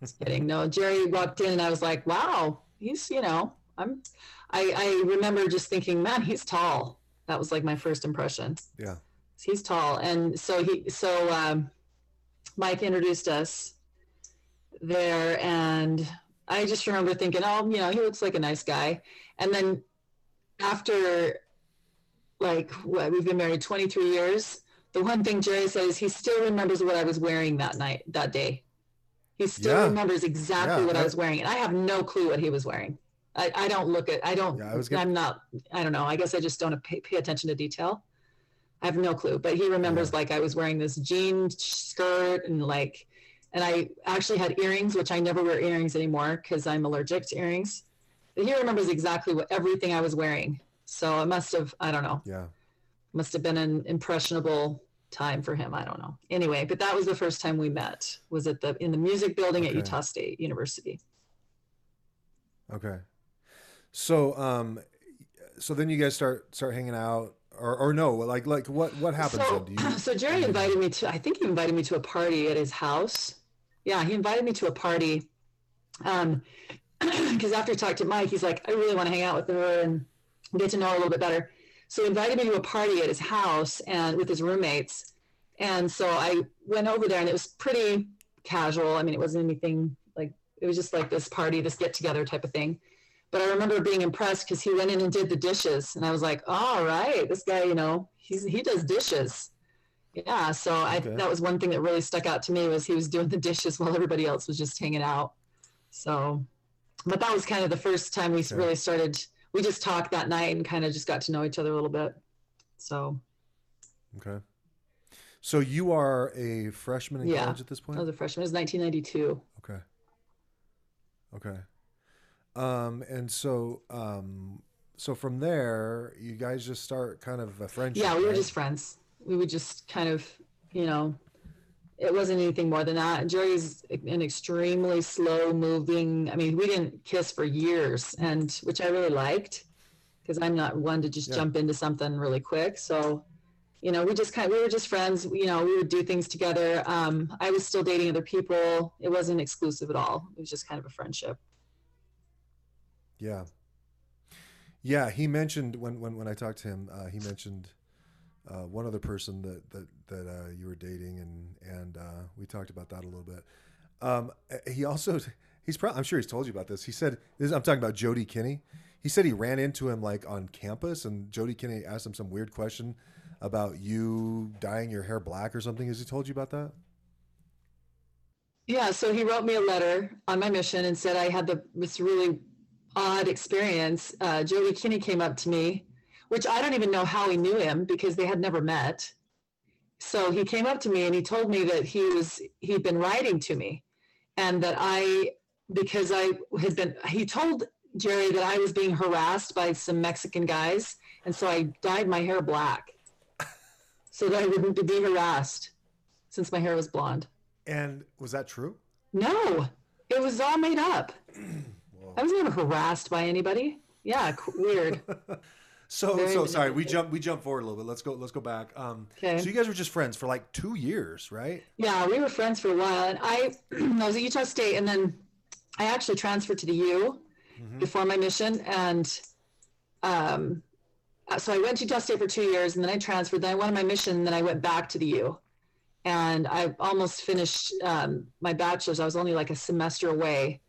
just kidding. No, Jerry walked in and I was like, wow, he's, you know, I'm, I, I remember just thinking, man, he's tall. That was like my first impression. Yeah. He's tall. And so he, so, um, Mike introduced us there and I just remember thinking, oh, you know, he looks like a nice guy. And then after like what, we've been married 23 years, the one thing Jerry says he still remembers what I was wearing that night, that day. He still Yeah. remembers exactly Yeah, what I, I- was wearing, and I have no clue what he was wearing. I, I don't look at. I don't. Yeah, I was gonna- I'm not. I don't know. I guess I just don't pay, pay attention to detail. I have no clue, but he remembers like I was wearing this jean skirt and like, and I actually had earrings, which I never wear earrings anymore because I'm allergic to earrings. But he remembers exactly what everything I was wearing. So it must have. I don't know Yeah. must have been an impressionable time for him. I don't know. Anyway, but that was the first time we met. Was at the in the music building at Utah State University. Okay. So um so then you guys start start hanging out or or no, like like what what happens so, you [clears throat] so Jerry invited me to. I think he invited me to a party at his house. Yeah, he invited me to a party. Um, [clears throat] because after he talked to Mike, he's like, I really want to hang out with her and get to know her a little bit better. So he invited me to a party at his house and with his roommates. And so I went over there and it was pretty casual. I mean, it wasn't anything like it was just like this party, this get together type of thing. But I remember being impressed because he went in and did the dishes, and I was like, "All right, this guy, you know, he's he does dishes." Yeah, so I Okay. that was one thing that really stuck out to me was he was doing the dishes while everybody else was just hanging out. So, but that was kind of the first time we Okay. really started. We just talked that night and kind of just got to know each other a little bit. So Okay. So you are a freshman in Yeah. college at this point? I was a freshman. It was 1992. Okay. Okay. Um, and so, um, so from there, you guys just start kind of a friendship. Yeah, we were right? just friends. We would just kind of, you know, it wasn't anything more than that. Jerry's an extremely slow moving. I mean, we didn't kiss for years, and which I really liked because I'm not one to just Yeah. jump into something really quick. So, you know, we just kind of, we were just friends. You know, we would do things together. Um, I was still dating other people. It wasn't exclusive at all. It was just kind of a friendship. Yeah. Yeah, he mentioned when when when I talked to him, uh, he mentioned uh, one other person that that that uh, you were dating, and and uh, we talked about that a little bit. Um, he also [laughs] he's probably I'm sure he's told you about this. He said this, I'm talking about Jody Kinney. He said he ran into him like on campus, and Jody Kinney asked him some weird question about you dyeing your hair black or something. Has he told you about that? Yeah, so he wrote me a letter on my mission and said I had the this really odd experience. Uh, Jody Kinney came up to me, which I don't even know how he knew him because they had never met. So he came up to me and he told me that he was he'd been writing to me, and that I because I had been he told Jerry that I was being harassed by some Mexican guys, and so I dyed my hair black [laughs] so that I wouldn't be harassed since my hair was blonde. And was that true? No, it was all made up. [clears throat] I was never harassed by anybody. Yeah, weird. [laughs] So Very so sorry, we jump we jump forward a little bit. Let's go let's go back. Um, Okay. so you guys were just friends for like two years, right? Yeah, we were friends for a while, and I, [clears throat] I was at Utah State, and then I actually transferred to the U Mhm. before my mission, and um, uh, so I went to Utah State for two years, and then I transferred. Then I went on my mission, and then I went back to the U, and I almost finished um, my bachelor's. I was only like a semester away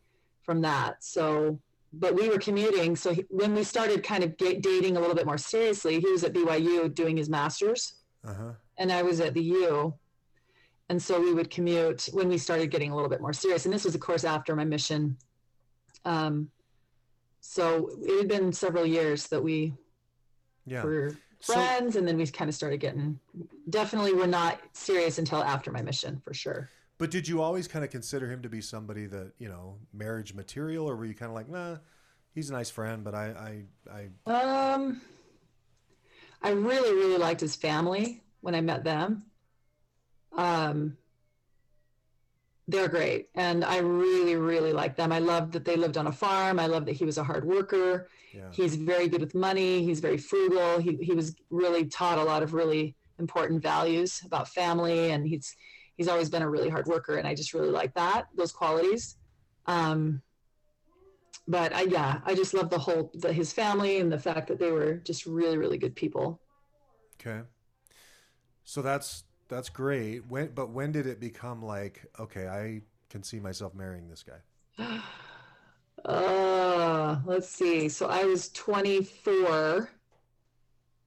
from that. So, but we were commuting. So he, when we started kind of ga- dating a little bit more seriously, he was at BYU doing his master's Uh huh. and I was at the U. And so we would commute when we started getting a little bit more serious. And this was, of course, after my mission. Um, so it had been several years that we Yeah. were So- friends, and then we kind of started getting. Definitely, were not serious until after my mission, for sure. But did you always kind of consider him to be somebody that you know marriage material, or were you kind of like, nah, he's a nice friend, but I I I Um, I really, really liked his family when I met them. Um, they're great, and I really, really like them. I loved that they lived on a farm. I love that he was a hard worker. yeah He's very good with money. He's very frugal. He he was really taught a lot of really important values about family, and he's he's always been a really hard worker, and I just really like that those qualities. Um, but I yeah, I just love the whole the, his family and the fact that they were just really really good people. okay. So that's that's great. When but when did it become like okay, I can see myself marrying this guy? [sighs] Uh, let's see. So I was 24,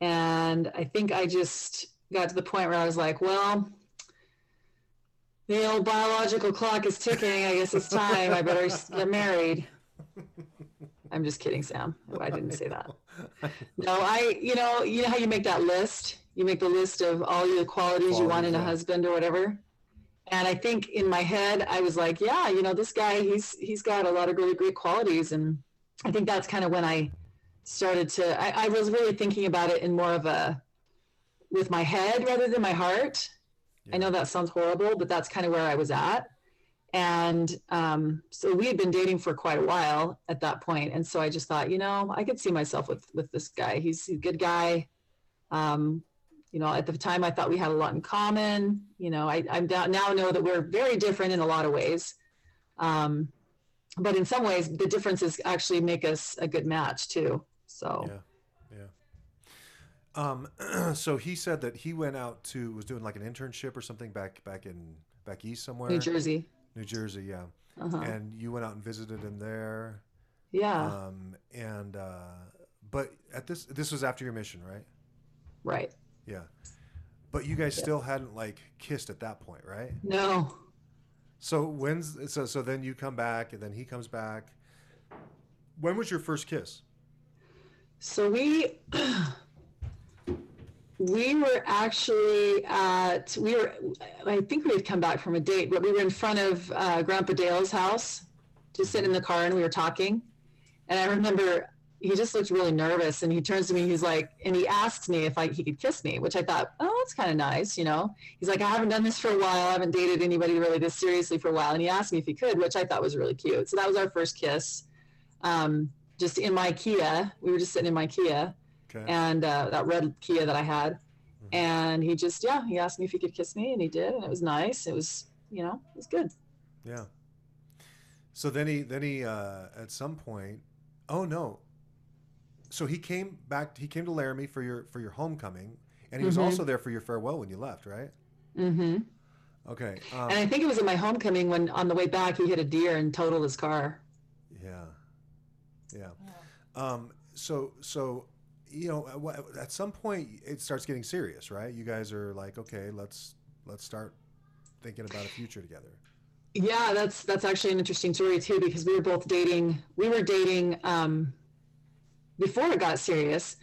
and I think I just got to the point where I was like, well, the old biological clock is ticking. I guess it's time. I better get married. I'm just kidding, Sam. I didn't say that. No, I, you know, you know how you make that list? You make the list of all your qualities you want in a yeah. husband or whatever. And I think in my head, I was like, yeah, you know, this guy, he's he's got a lot of really great qualities. And I think that's kind of when I started to I, I was really thinking about it in more of a with my head rather than my heart. I know that sounds horrible, but that's kind of where I was at. And um, so we had been dating for quite a while at that point, and so I just thought, you know, I could see myself with with this guy. He's a good guy. Um, you know, at the time, I thought we had a lot in common. You know, I I'm down, now know that we're very different in a lot of ways, um, but in some ways, the differences actually make us a good match too. So Yeah, yeah. Um, [clears throat] so he said that he went out to was doing like an internship or something back back in back east somewhere. New Jersey, New Jersey, yeah. uh-huh. And you went out and visited him there. yeah, Um, and uh, but at this this was after your mission, right? right. Yeah. But you guys still hadn't like kissed at that point, right? No, So when's so so then you come back and then he comes back. When was your first kiss? So we [clears throat] we were actually at we were I think we had come back from a date, but we were in front of uh, Grandpa Dale's house, just sitting in the car and we were talking. And I remember he just looked really nervous and he turns to me, he's like, and he asks me if I, he could kiss me, which I thought, oh, that's kind of nice, you know. He's like, I haven't done this for a while. I haven't dated anybody really this seriously for a while. And he asked me if he could, which I thought was really cute. So that was our first kiss. Um, just in my Kia. We were just sitting in my Kia Okay. and uh, that red Kia that I had. And he just, yeah, he asked me if he could kiss me, and he did, and it was nice. It was, you know, it was good. Yeah. So then he then he uh, at some point, oh no. So he came back. He came to Laramie for your for your homecoming, and he was Mhm. also there for your farewell when you left, right? Mm hmm Okay. Um, And I think it was at my homecoming when, on the way back, he hit a deer and totaled his car. yeah. Yeah. Um, so so you know at some point it starts getting serious, right? You guys are like, okay, let's let's start thinking about a future together. Yeah, that's that's actually an interesting story too because we were both dating. We were dating um, before it got serious.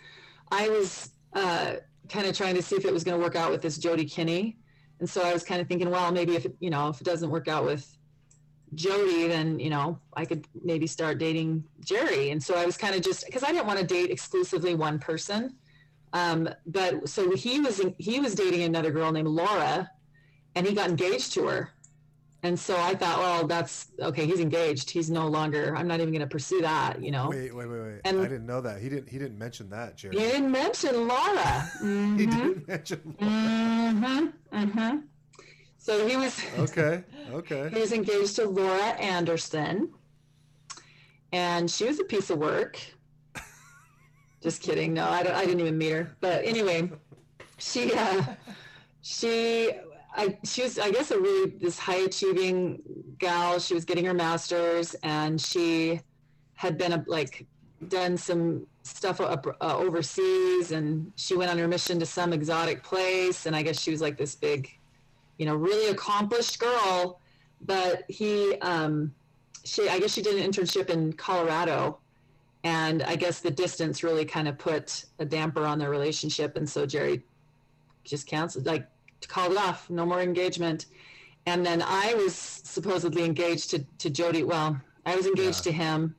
I was uh, kind of trying to see if it was going to work out with this Jody Kinney, and so I was kind of thinking, well, maybe if it, you know if it doesn't work out with Jody, then you know I could maybe start dating Jerry. And so I was kind of just because I didn't want to date exclusively one person. Um, but so he was he was dating another girl named Laura, and he got engaged to her. And so I thought, well, that's okay. He's engaged. He's no longer. I'm not even going to pursue that. You know. Wait, wait, wait, wait. And- I didn't know that. He didn't. He didn't mention that, Jerry. You didn't mention Laura. [laughs] He Mhm. didn't mention. Mhm. Mhm. So he was [laughs] Okay. Okay. he was engaged to Laura Anderson, and she was a piece of work. [laughs] Just kidding. No, I, don't, I didn't even meet her. But anyway, she uh, she I she was I guess a really this high achieving gal. She was getting her master's, and she had been a, like done some stuff up, uh, overseas, and she went on her mission to some exotic place. And I guess she was like this big, you know, really accomplished girl. But he, um, she I guess she did an internship in Colorado and I guess the distance really kind of put a damper on their relationship, and so Jerry just canceled, like called it off, no more engagement. And then I was supposedly engaged to to Jody. Well, I was engaged to him,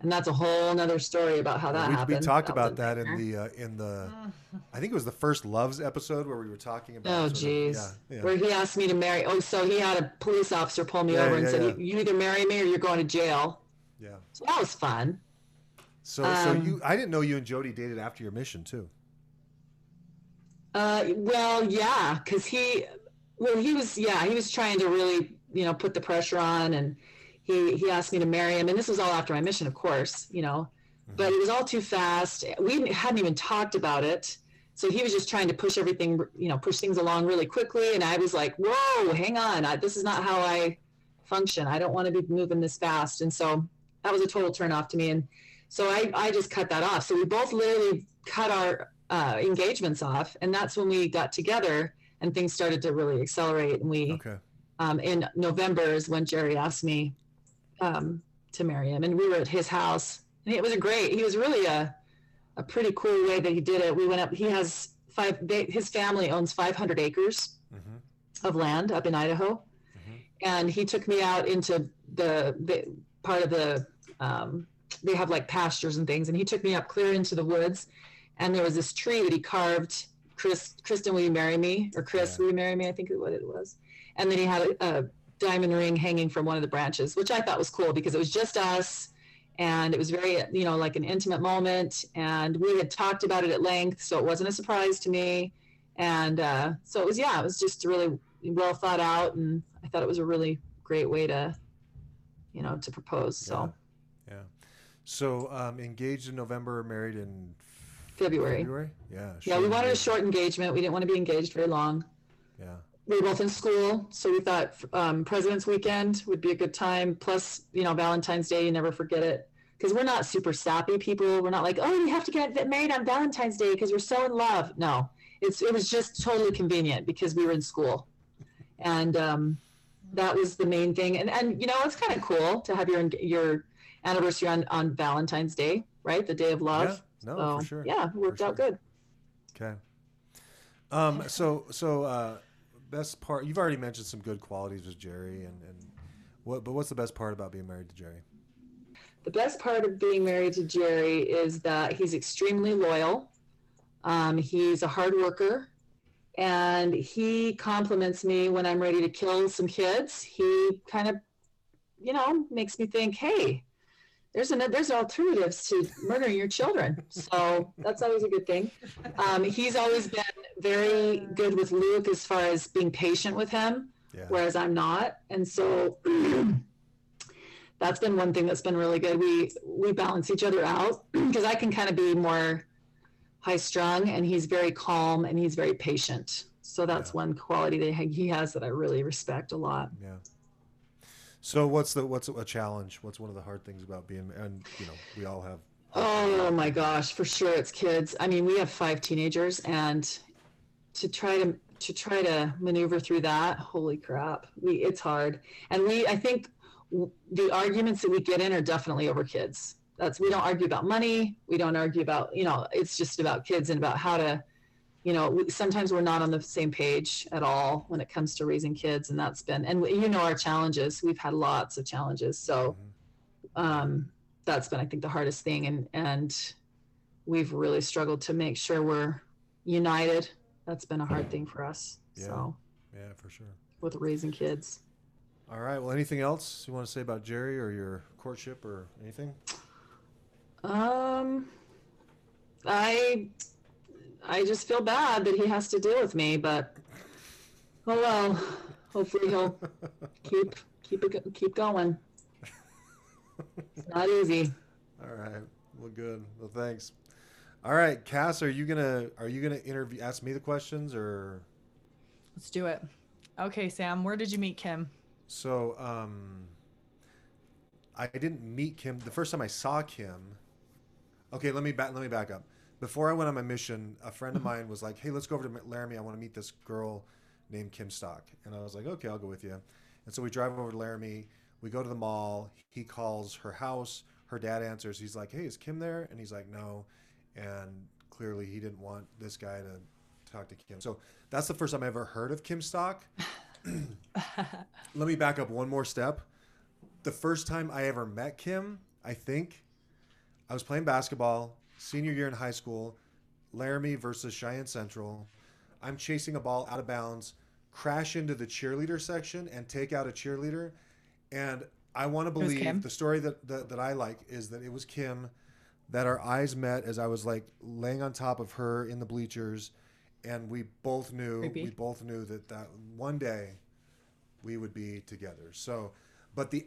and that's a whole nother story about how that we, happened. we talked about a that in the uh, in the [laughs] I think it was the first loves episode where we were talking about. Oh, sort of- yeah, yeah. Where he asked me to marry. Oh, so he had a police officer pull me Yeah, over and yeah, said, "You- "You either marry me or you're going to jail." yeah. So that was fun. So so Um, you I didn't know you and Jody dated after your mission too. Uh, well, yeah, because he, well, he was, yeah, he was trying to really, you know, put the pressure on, and he he asked me to marry him, and this was all after my mission, of course, you know, but it was all too fast. We hadn't even talked about it, so he was just trying to push everything, you know, push things along really quickly, and I was like, whoa, hang on, I, this is not how I function. I don't want to be moving this fast, and so that was a total turnoff to me, and so I I just cut that off. So we both literally cut our uh, engagements off, and that's when we got together and things started to really accelerate. And we Okay. um, in November is when Jerry asked me um, to marry him, and we were at his house, and it was a great. He was really a a pretty cool way that he did it. We went up. He has five. They, his family owns 500 acres Mm-hmm. of land up in Idaho, and he took me out into the, the part of the. Um, they have like pastures and things, and he took me up clear into the woods, and there was this tree that he carved. Chris, Kristen, will you marry me? Or Chris, Yeah. will you marry me? I think is what it was. And then he had a, a diamond ring hanging from one of the branches, which I thought was cool because it was just us, and it was very, you know, like an intimate moment. And we had talked about it at length, so it wasn't a surprise to me. And uh, so it was, yeah, it was just really well thought out, and I thought it was a really great way to, you know, to propose. So Yeah. So um, engaged in November, married in February. February. Yeah. Yeah, we wanted a short engagement. We didn't want to be engaged very long. Yeah. We were both in school, so we thought um, President's Weekend would be a good time. Plus, you know, Valentine's Day, you never forget it. Because we're not super sappy people. We're not like, oh, we have to get married on Valentine's Day because we're so in love. No, it's it was just totally convenient because we were in school, and um, that was the main thing. And and you know, it's kind of cool to have your your anniversary on on Valentine's Day, right? The day of love. Yeah. No, so, for sure. Yeah, it worked out good. Okay. Um. So so uh, best part. You've already mentioned some good qualities with Jerry, and and what. But what's the best part about being married to Jerry? The best part of being married to Jerry is that he's extremely loyal. Um, he's a hard worker, and he compliments me when I'm ready to kill some kids. He kind of, you know, makes me think, hey, there's an there's alternatives to murdering your children. So that's always a good thing. Um, he's always been very good with Luke as far as being patient with him Yeah. whereas I'm not. And so [clears throat] that's been one thing that's been really good. We we balance each other out [clears throat] because I can kind of be more high strung and he's very calm and he's very patient. So that's Yeah. one quality that he has that I really respect a lot. Yeah. So what's the what's a challenge? What's one of the hard things about being and you know we all have. Oh, oh my gosh, for sure it's kids. I mean, we have five teenagers and to try to to try to maneuver through that, holy crap. We it's hard. And we I think the arguments that we get in are definitely over kids. That's we don't argue about money, we don't argue about, you know, it's just about kids and about how to you know, we, sometimes we're not on the same page at all when it comes to raising kids and that's been and you know our challenges. We've had lots of challenges. So um, that's been, I think, the hardest thing, and and we've really struggled to make sure we're united. That's been a hard thing for us. Yeah. So Yeah, for sure. with raising kids, All right. Well, anything else you want to say about Jerry or your courtship or anything? um, I I just feel bad that he has to deal with me, but oh well. Hopefully he'll [laughs] keep keep it keep going. It's not easy. All right. Well, good. Well, thanks. All right, Cass, are you gonna are you gonna interview ask me the questions or Let's do it. Okay, Sam, where did you meet Kim? so? Um, I didn't meet Kim the first time I saw Kim. Okay, let me back. Let me back up. Before I went on my mission, a friend of mm-hmm. mine was like, "Hey, let's go over to Laramie. I want to meet this girl named Kim Stock." And I was like, "Okay, I'll go with you." And so we drive over to Laramie. We go to the mall. He calls her house. Her dad answers. He's like, "Hey, is Kim there?" And he's like, "No." And clearly, he didn't want this guy to talk to Kim. So that's the first time I ever heard of Kim Stock. [laughs] Let me back up one more step. The first time I ever met Kim, I think, I was playing basketball, senior year in high school, Laramie versus Cheyenne Central. I'm chasing a ball out of bounds, crash into the cheerleader section, and take out a cheerleader. And I want to believe the story that, that that I like is that it was Kim, that our eyes met as I was like laying on top of her in the bleachers, and we both knew Creepy. we both knew that that one day we would be together. So, but the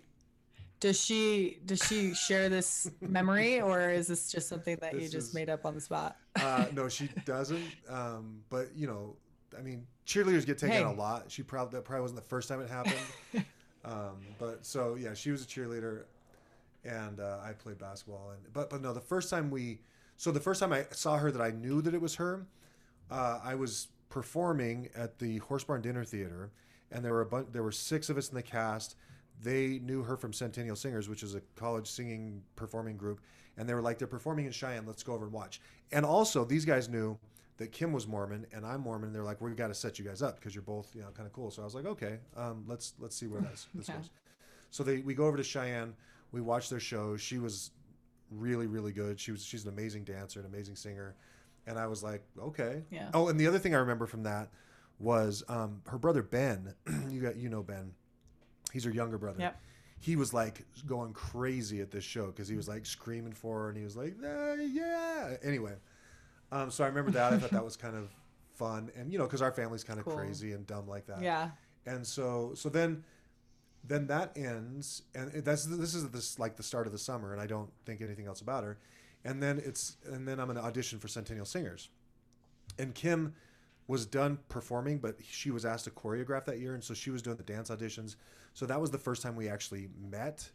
Does she does she share this [laughs] memory or is this just something that you just is- made up on the spot? uh, no, she doesn't. Um, but you know, I mean, cheerleaders get taken out a lot. She probably that probably wasn't the first time it happened. [laughs] um, but so yeah, she was a cheerleader, and uh, I played basketball. And but but no, the first time we, so the first time I saw her that I knew that it was her, uh, I was performing at the Horse Barn Dinner Theater, and there were a bunch. There were six of us in the cast. They knew her from Centennial Singers, which is a college singing performing group, and they were like, "They're performing in Cheyenne. Let's go over and watch." And also, these guys knew that Kim was Mormon and I'm Mormon. They're like, "We've got to set you guys up because you're both, you know, kind of cool." So I was like, "Okay, um, let's let's see where this, this [laughs] Yeah. goes." So they we go over to Cheyenne. We watch their show. She was really really good. She was she's an amazing dancer, an amazing singer, and I was like, "Okay." Yeah. Oh, and the other thing I remember from that was um, her brother Ben. [clears throat] you got you know Ben. He's her younger brother. Yep. He was like going crazy at this show because he was like screaming for her and he was like, "Ah, yeah. Anyway, um, so I remember that. I thought that was kind of fun, and you know, because our family's kind of Cool. crazy and dumb like that. Yeah. And so, so then, then that ends, and that's this is this like the start of the summer, and I don't think anything else about her. And then it's and then I'm going to audition for Centennial Singers, and Kim was done performing, but she was asked to choreograph that year, and so she was doing the dance auditions. So that was the first time we actually met,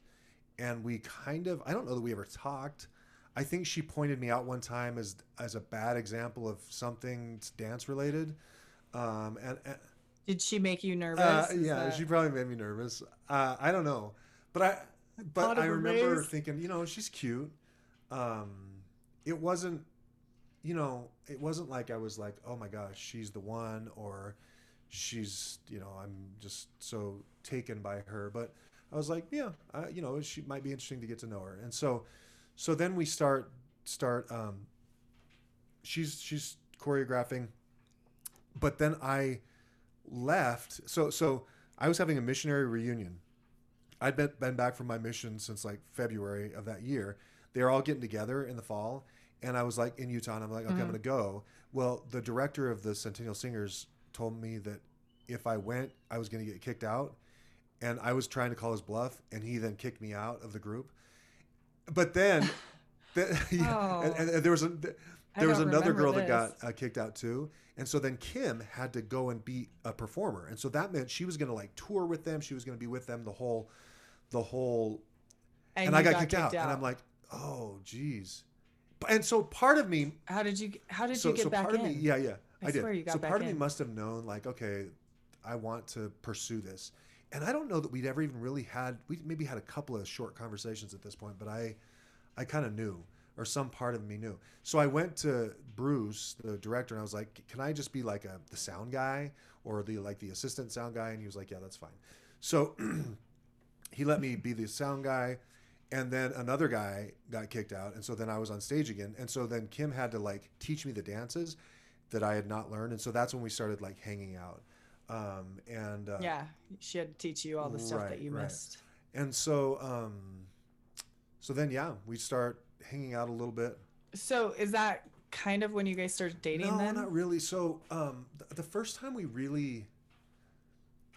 and we kind of I don't know that we ever talked. I think she pointed me out one time as as a bad example of something dance related, um, and, and Did she make you nervous? uh, yeah, that- she probably made me nervous. Uh, I don't know, but I but I remember thinking, you know, she's cute. Um, it wasn't, you know, it wasn't like I was like, oh my gosh, she's the one, or she's, you know, I'm just so taken by her. But I was like, yeah, I, you know, she might be interesting to get to know her. And so, so then we start start. Um, she's she's choreographing, but then I left. So so I was having a missionary reunion. I'd been, been back from my mission since like February of that year. They were all getting together in the fall, and I was like in Utah, and I'm like, okay, I'm Mhm. gonna go. Well, the director of the Centennial Singers told me that if I went, I was gonna get kicked out, and I was trying to call his bluff, and he then kicked me out of the group. But then, [laughs] the, [laughs] yeah, and, and, and there was a there was another girl that got uh, kicked out too. And so then kim had to go and be a performer. And so that meant she was going to like tour with them. She was going to be with them the whole the whole and, you i got, kicked, out, and i'm like oh geez and so part of me how did you how did so, you get so back part in? of me yeah yeah I i, did. swear you got so part of me must have known like okay i want to pursue this. And i don't know that we'd ever even really had we maybe had a couple of short conversations at this point but i i kind of knew or some part of me knew. So i went to bruce the director and i was like can i just be like a the sound guy or the like the assistant sound guy? And he was like yeah that's fine. So [clears throat] he let me be the sound guy and then another guy got kicked out and so then i was on stage again and so then kim had to like teach me the dances that i had not learned and so that's when we started like hanging out um, and uh, yeah, she had to teach you all the stuff that you right. missed. and so um, so then yeah we start hanging out a little bit So is that kind of when you guys started dating no then? not really so um, th- the first time we really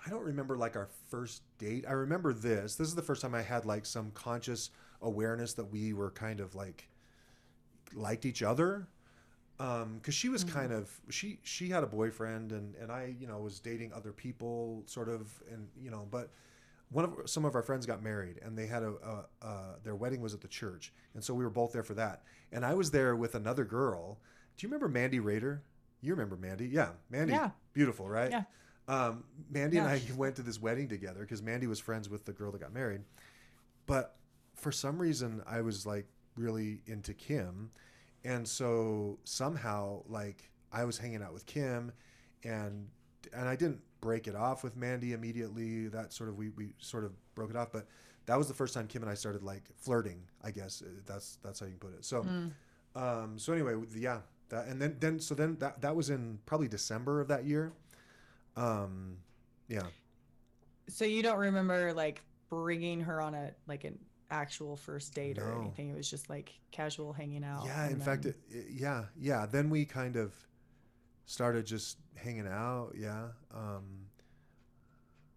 i don't remember like our first date. I remember this. This is the first time i had like some conscious awareness that we were kind of like liked each other. Um because she was kind of she she had a boyfriend and and i you know was dating other people sort of and you know but one of some of our friends got married and they had a, a, uh their wedding was at the church. And so we were both there for that. And i was there with another girl. Do you remember mandy rader? You remember mandy? Yeah mandy. Yeah. beautiful right? Yeah. Um, mandy and i went to this wedding together because mandy was friends with the girl that got married. But for some reason i was like really into kim. And so somehow like i was hanging out with kim and and i didn't break it off with mandy immediately. That sort of we, we sort of broke it off. But that was the first time kim and i started like flirting i guess. Uh, that's that's how you can put it. So Mm. um so anyway yeah that and then then so then that that was in probably december of that year um yeah So you don't remember like bringing her on a like an actual first date or anything? It was just like casual hanging out. Yeah, in fact, it, it- yeah, yeah. Then we kind of started just hanging out. Yeah. Um,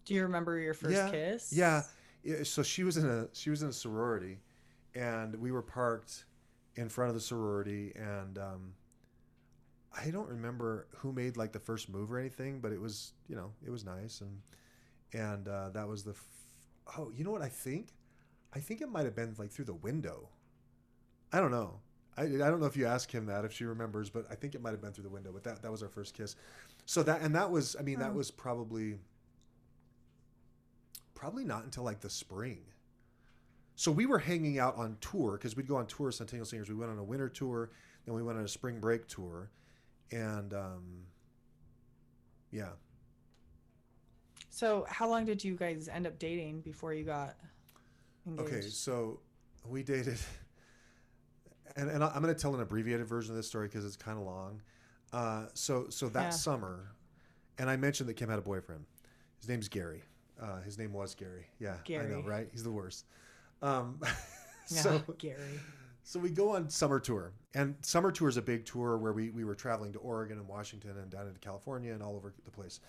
do you remember your first yeah, kiss? Yeah. yeah. So she was in a she was in a sorority, and we were parked in front of the sorority, and um, I don't remember who made like the first move or anything, but it was you know it was nice, and and uh, that was the f- oh you know what I think I think it might have been like through the window. I don't know. I, I don't know if you ask him that if she remembers, but I think it might have been through the window. But that that was our first kiss. So that and that was I mean that was probably probably not until like the spring. So we were hanging out on tour because we'd go on tour, Centennial Singers. We went on a winter tour, then we went on a spring break tour, and um, yeah. So, how long did you guys end up dating before you got engaged? Okay, so we dated, and, and I'm going to tell an abbreviated version of this story because it's kind of long. Uh, so so that Yeah. summer, and I mentioned that Kim had a boyfriend. His name's Gary. Uh, his name was Gary. Yeah, I know, right? He's the worst. Um, [laughs] Yeah, so Gary. So we go on summer tour, and summer tour is a big tour where we we were traveling to Oregon and Washington and down into California and all over the place.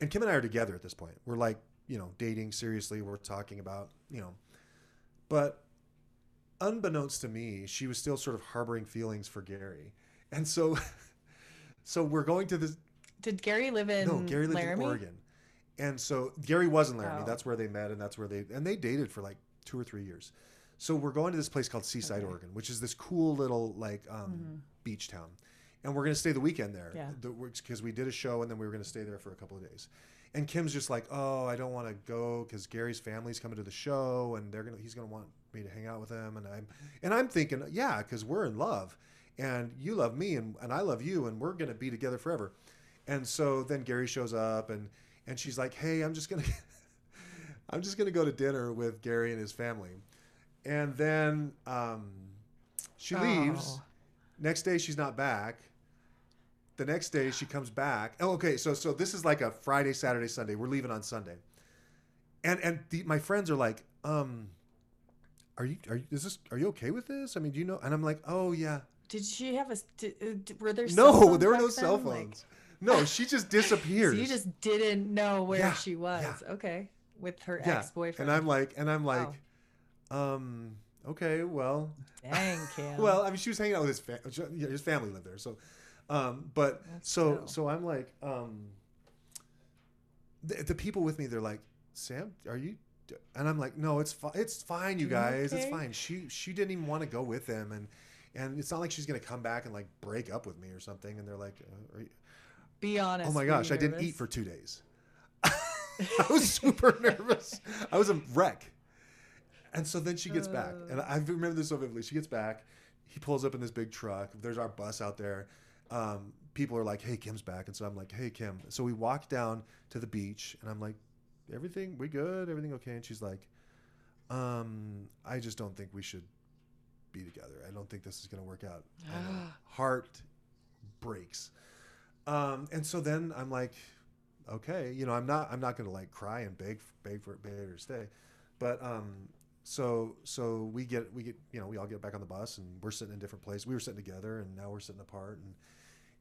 And Kim and I are together at this point. We're like you know dating seriously. We're talking about you know, but unbeknownst to me, she was still sort of harboring feelings for Gary, and so [laughs] so we're going to this. Did Gary live in No, Gary lived Laramie? in Oregon, and so Gary was in Laramie. Oh. That's where they met, and that's where they and they dated for like two or three years. So we're going to this place called Seaside, Okay. Oregon, which is this cool little like um, Mhm. beach town, and we're going to stay the weekend there. Yeah. because we did a show, and then we were going to stay there for a couple of days. And Kim's just like, oh, I don't want to go because Gary's family's coming to the show, and they're gonna he's gonna want me to hang out with them, and I'm and I'm thinking, yeah, because we're in love, and you love me, and, and I love you, and we're gonna be together forever. And so then Gary shows up, and and she's like, hey, I'm just gonna [laughs] I'm just gonna go to dinner with Gary and his family, and then um, she leaves. Oh. Next day she's not back. The next day she comes back. Oh, okay. So so this is like a Friday, Saturday, Sunday. We're leaving on Sunday. And and the, my friends are like, um, are you are you is this are you okay with this? I mean, do you know? And I'm like, oh yeah. Did she have a? Did, uh, were there? cell No, there were no cell then? Like- phones. no, she just [laughs] disappears. so you just didn't know where Yeah, she was. yeah. Okay, with her yeah. ex-boyfriend. And I'm like, and I'm like, Wow. Um, okay, well, Dang, [laughs] Cam. well, I mean, she was hanging out with his fa- his family lived there, so, um, but That's so so I'm like, um, the, the people with me, they're like, Sam, are you? And I'm like, no, it's fine. It's fine, you guys. It's fine. She she didn't even want to go with them, and and it's not like she's gonna come back and like break up with me or something. And they're like, uh, Be honest. oh my gosh, I didn't eat for two days. [laughs] I was [laughs] super nervous. I was a wreck. And so then she gets back, and I remember this so vividly. She gets back. He pulls up in this big truck. There's our bus out there. Um, people are like, "Hey, Kim's back," and so I'm like, "Hey, Kim." So we walk down to the beach, and I'm like, "Everything, we good? Everything okay?" And she's like, um, "I just don't think we should be together. I don't think this is going to work out." [gasps] And heart breaks. Um, and so then I'm like, okay, you know, I'm not, I'm not going to like cry and beg, beg for, beg her to stay. But, um, so, so we get, we get, you know, we all get back on the bus and we're sitting in different places. We were sitting together and now we're sitting apart.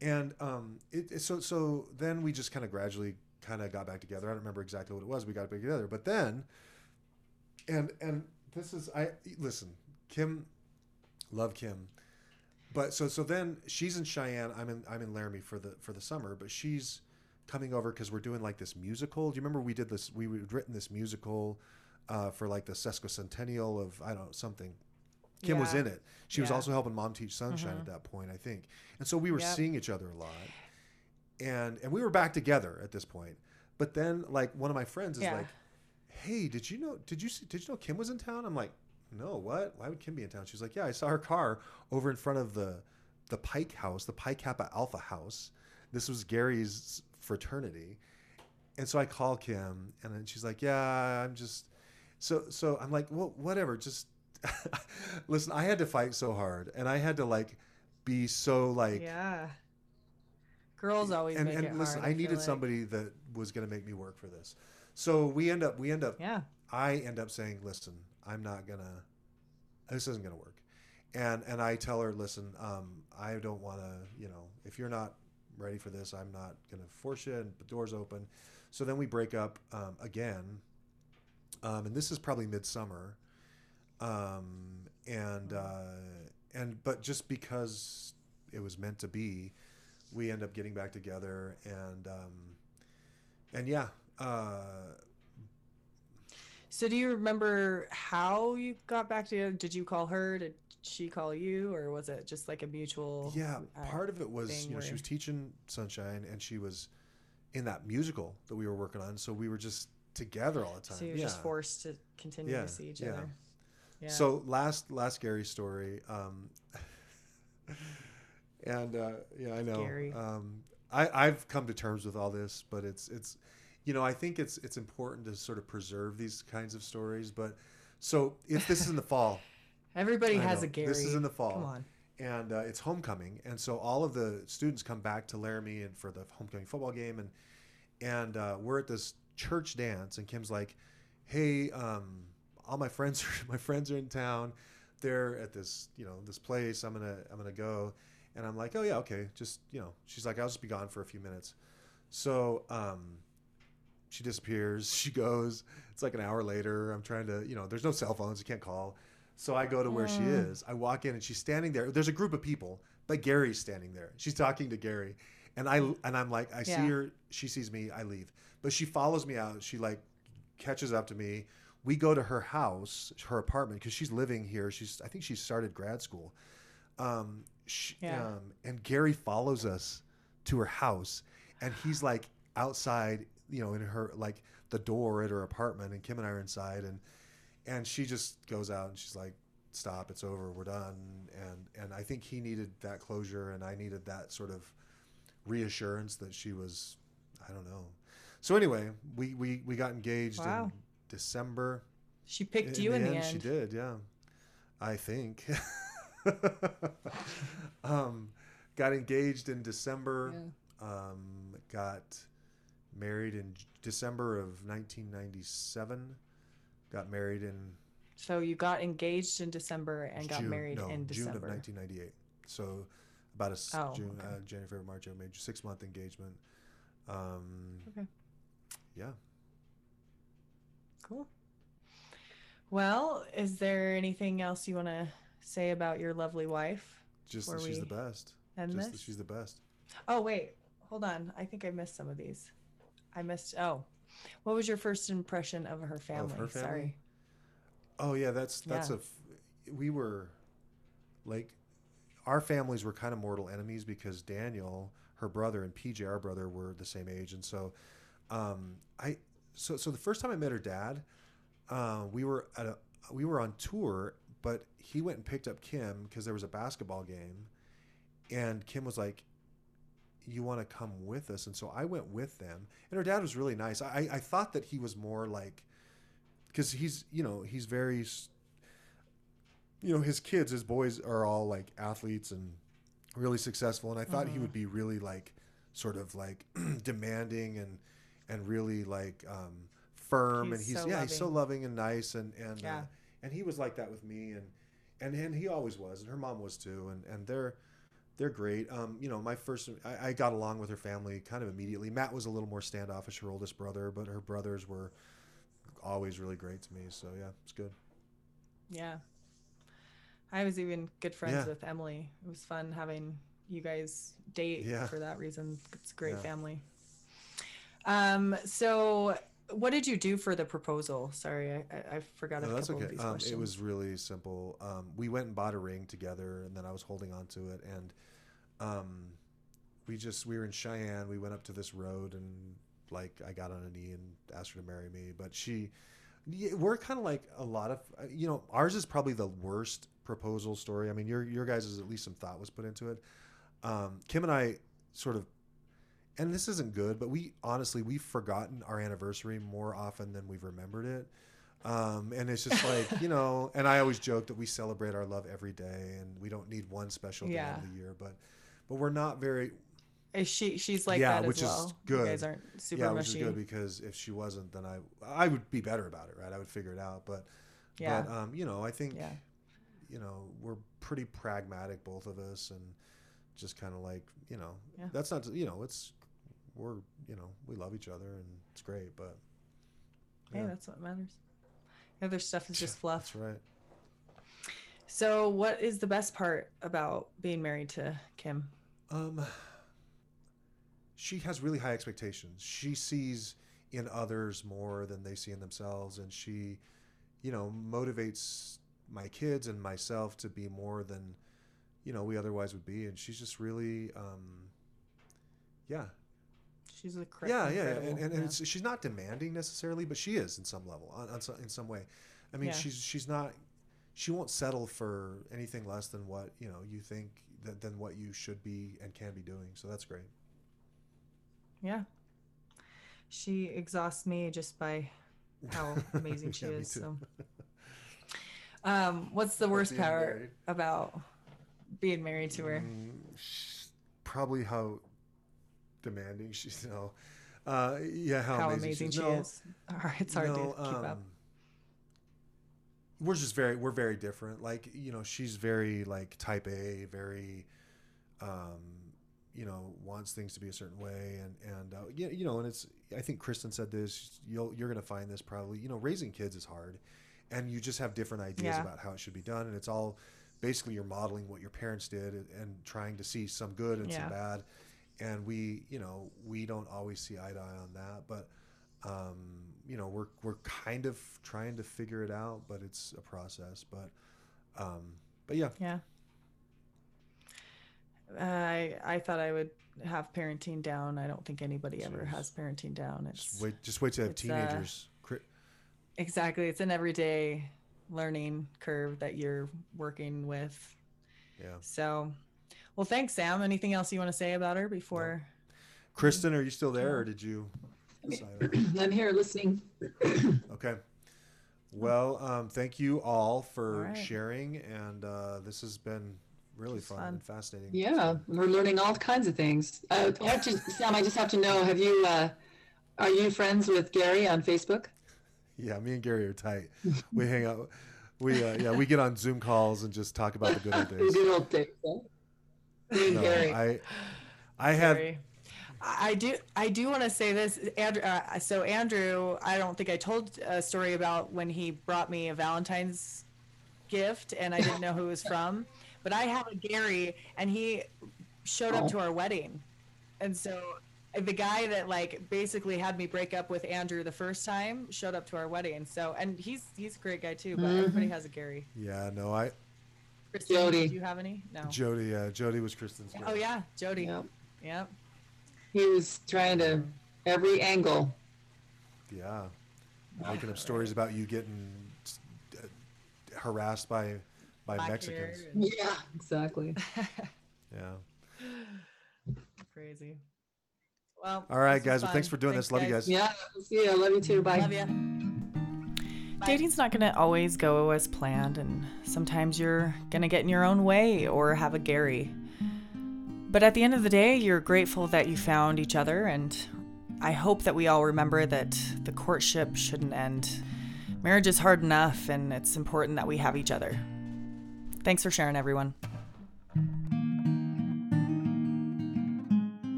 And, and, um, it, it- so, so then we just kind of gradually kind of got back together. I don't remember exactly what it was. We got back together, but then, and, and this is, I, listen, Kim, love Kim but so so then she's in Cheyenne. I'm in I'm in Laramie for the for the summer. But she's coming over because we're doing like this musical. Do you remember we did this? We had written this musical uh, for like the sesquicentennial of I don't know something. Kim was in it. She was also helping mom teach sunshine Mhm. at that point, I think. And so we were Yep. seeing each other a lot, and and we were back together at this point. But then like one of my friends is Yeah. like, "Hey, did you know? Did you see, did you know Kim was in town?" I'm like, "No, what? Why would Kim be in town?" She's like, "Yeah, I saw her car over in front of the the Pike House, the Pi Kappa Alpha House. This was Gary's fraternity." And so I call Kim, and then she's like, "Yeah, I'm just." So so I'm like, "Well, whatever. Just [laughs] listen. I had to fight so hard, and I had to like be so like." yeah. Girls always and, and listen, hard. I feel needed like. somebody that was going to make me work for this. So we end up, we end up, Yeah. I end up saying, listen, I'm not gonna, this isn't gonna work. And and I tell her, listen, um, I don't want to, you know, if you're not ready for this, I'm not gonna force you. And the doors open. So then we break up um, again. Um, and this is probably midsummer. Um, and uh, and but just because it was meant to be, we end up getting back together and um, and yeah. Uh, So do you remember how you got back together? Did you call her? Did she call you, or was it just like a mutual? Yeah, uh, part of it was you know she was teaching Sunshine and she was in that musical that we were working on. So we were just together all the time. So you're yeah. just forced to continue Yeah, to see each yeah. other. Yeah. So last last Gary story, um, [laughs] and uh, yeah, I know. Gary. Um, I I've come to terms with all this, but it's it's, you know, I think it's it's important to sort of preserve these kinds of stories. But so if this is in the fall, [laughs] everybody I has know. a Gary. This is in the fall. Come on. and uh, it's homecoming, and so all of the students come back to Laramie and for the homecoming football game, and and uh, we're at this church dance, and Kim's like, "Hey, um, all my friends [laughs] are my friends are in town. They're at this you know this place. I'm gonna I'm gonna go." And I'm like, "Oh yeah, okay. Just you know." She's like, "I'll just be gone for a few minutes." So um, she disappears. [laughs] She goes. It's like an hour later. I'm trying to you know. There's no cell phones. You can't call. So I go to where she is. I walk in and she's standing there. There's a group of people, but Gary's standing there. She's talking to Gary, and I and I'm like, I see her. She sees me. I leave, but she follows me out. She like catches up to me. We go to her house, her apartment, because she's living here. She's I think she started grad school. Um, she, Yeah. um, and Gary follows us to her house, and he's like outside, you know, in her like the door at her apartment, and Kim and I are inside, and and she just goes out and she's like stop it's over we're done and and i think he needed that closure and i needed that sort of reassurance that she was i don't know so anyway we we, we got engaged Wow. in december She picked you in the end. she did yeah i think [laughs] um got engaged in december um got married in december of 1997 got married in So you got engaged in December and got married no, in June of 1998. So about a Oh, June, okay. uh, January, February, March, April, May, six month engagement. Um, Okay. Yeah. Cool. Well, is there anything else you want to say about your lovely wife? Just that she's the best. Just that this? she's the best. Oh wait, hold on. I think I missed some of these. I missed. Oh, what was your first impression of her family? Of her family? Sorry. Oh yeah, that's that's Yeah. a. We were, like, our families were kind of mortal enemies because Daniel, her brother, and PJ, our brother, were the same age, and so, um, I so so the first time I met her dad, uh, we were at a we were on tour, but he went and picked up Kim because there was a basketball game, and Kim was like, "You want to come with us?" And so I went with them, and her dad was really nice. I I thought that he was more like because he's you know he's very you know his kids his boys are all like athletes and really successful and i thought he Mhm. would be really like sort of like [clears throat] demanding and and really like um firm and He's he's so yeah he's so loving. loving and nice and and Yeah. uh, and he was like that with me and and and he always was and her mom was too and and they're they're great. Um, you know, my first, I, I got along with her family kind of immediately. Matt was a little more standoffish, her oldest brother, but her brothers were always really great to me. So yeah, it's good. Yeah. I was even good friends Yeah. with Emily. It was fun having you guys date Yeah. for that reason. It's a great Yeah. family. Um, so what did you do for the proposal? Sorry, I, I, forgot a No, that's couple okay. of these Um, questions. it was really simple. Um, we went and bought a ring together, and then I was holding on to it, and um, we just we were in Cheyenne. We went up to this road, and like I got on a knee and asked her to marry me, but she. We're kind of like a lot of uh, you know ours is probably the worst proposal story. I mean your your guys is at least some thought was put into it. Um, Kim and I sort of and this isn't good, but we honestly we've forgotten our anniversary more often than we've remembered it. Um, and it's just like you know, [laughs] and I always joke that we celebrate our love every day, and we don't need one special day Yeah. of the year. But but we're not very Is she she's like Yeah, that which as is good. You guys aren't super yeah, mushy. which is good because if she wasn't, then I I would be better about it, right? I would figure it out. But Yeah. but um, you know, I think Yeah. you know we're pretty pragmatic, both of us, and just kind of like you know Yeah. that's not you know it's we're you know we love each other and it's great, but Hey, yeah. that's what matters. The other stuff is just fluff. that's right. So what is the best part about being married to Kim? Um, she has really high expectations. She sees in others more than they see in themselves, and she, you know, motivates my kids and myself to be more than, you know, we otherwise would be. And she's just really, um, yeah, She's the correct. yeah, yeah, and, and, and she's not demanding necessarily, but she is in some level, on, on some, in some way. I mean, Yeah. she's she's not, she won't settle for anything less than what you know you think that than what you should be and can be doing. So that's great. Yeah. She exhausts me just by how [laughs] amazing she Yeah, is. So, [laughs] um, what's the worst part about being married to her? Mm, sh- probably how demanding [laughs] she's. No, uh, yeah, how, How amazing, amazing she she is. No, is. [laughs] It's hard no, to keep up. um, We're just very we're very different. Like you know, she's very like type A, very, um, you know, wants things to be a certain way, and and uh, yeah, you know, and it's. I think Kristen said this. You'll you're gonna find this probably. You know, raising kids is hard, and you just have different ideas Yeah. about how it should be done, and it's all basically you're modeling what your parents did and, and trying to see some good and Yeah. some bad and we you know we don't always see eye to eye on that but um, you know we're we're kind of trying to figure it out but it's a process but um, but yeah Yeah. I I thought I would have parenting down. I don't think anybody ever Jeez. has parenting down. It's just wait just wait to have uh, teenagers exactly. It's an everyday learning curve that you're working with. yeah So, well, thanks, Sam. Anything else you want to say about her before? kristen are you still there or did you? I'm [clears throat] here listening. [clears throat] okay well um, thank you all for All right. sharing and uh, this has been really fun, fun. and fascinating Yeah, we're learning all kinds of things. Uh, I have to, Sam, I just have to know: Have you, uh, are you friends with Gary on Facebook? Yeah, me and Gary are tight. We hang out. We uh, yeah, we get on Zoom calls and just talk about the good old [laughs] The days. good old days. Huh? Me and No, I I have I I do. I do want to say this, Andrew. Uh, so Andrew, I don't think I told a story about when he brought me a Valentine's gift, and I didn't know who it was from. But I have a Gary, and he showed up to our wedding, and so the guy that like basically had me break up with Andrew the first time showed up to our wedding. So, and he's he's a great guy too. But everybody has a Gary. yeah no I Kristen, Jody. do you have any? No. Jody uh, Jody was Kristen's. Oh yeah, Jody. Yep. Yep. He was trying to every angle. yeah, making up stories about you getting uh, harassed by by Black Mexicans. hair and- Yeah, exactly. [laughs] Yeah. [laughs] Crazy. Well. All right, guys. Well, thanks for doing this. Love you guys. Yeah, see you. Love you too. Bye. Love ya. Dating's not going to always go as planned, and sometimes you're going to get in your own way or have a Gary. But at the end of the day, you're grateful that you found each other, and I hope that we all remember that the courtship shouldn't end. Marriage is hard enough, and it's important that we have each other. Thanks for sharing, everyone.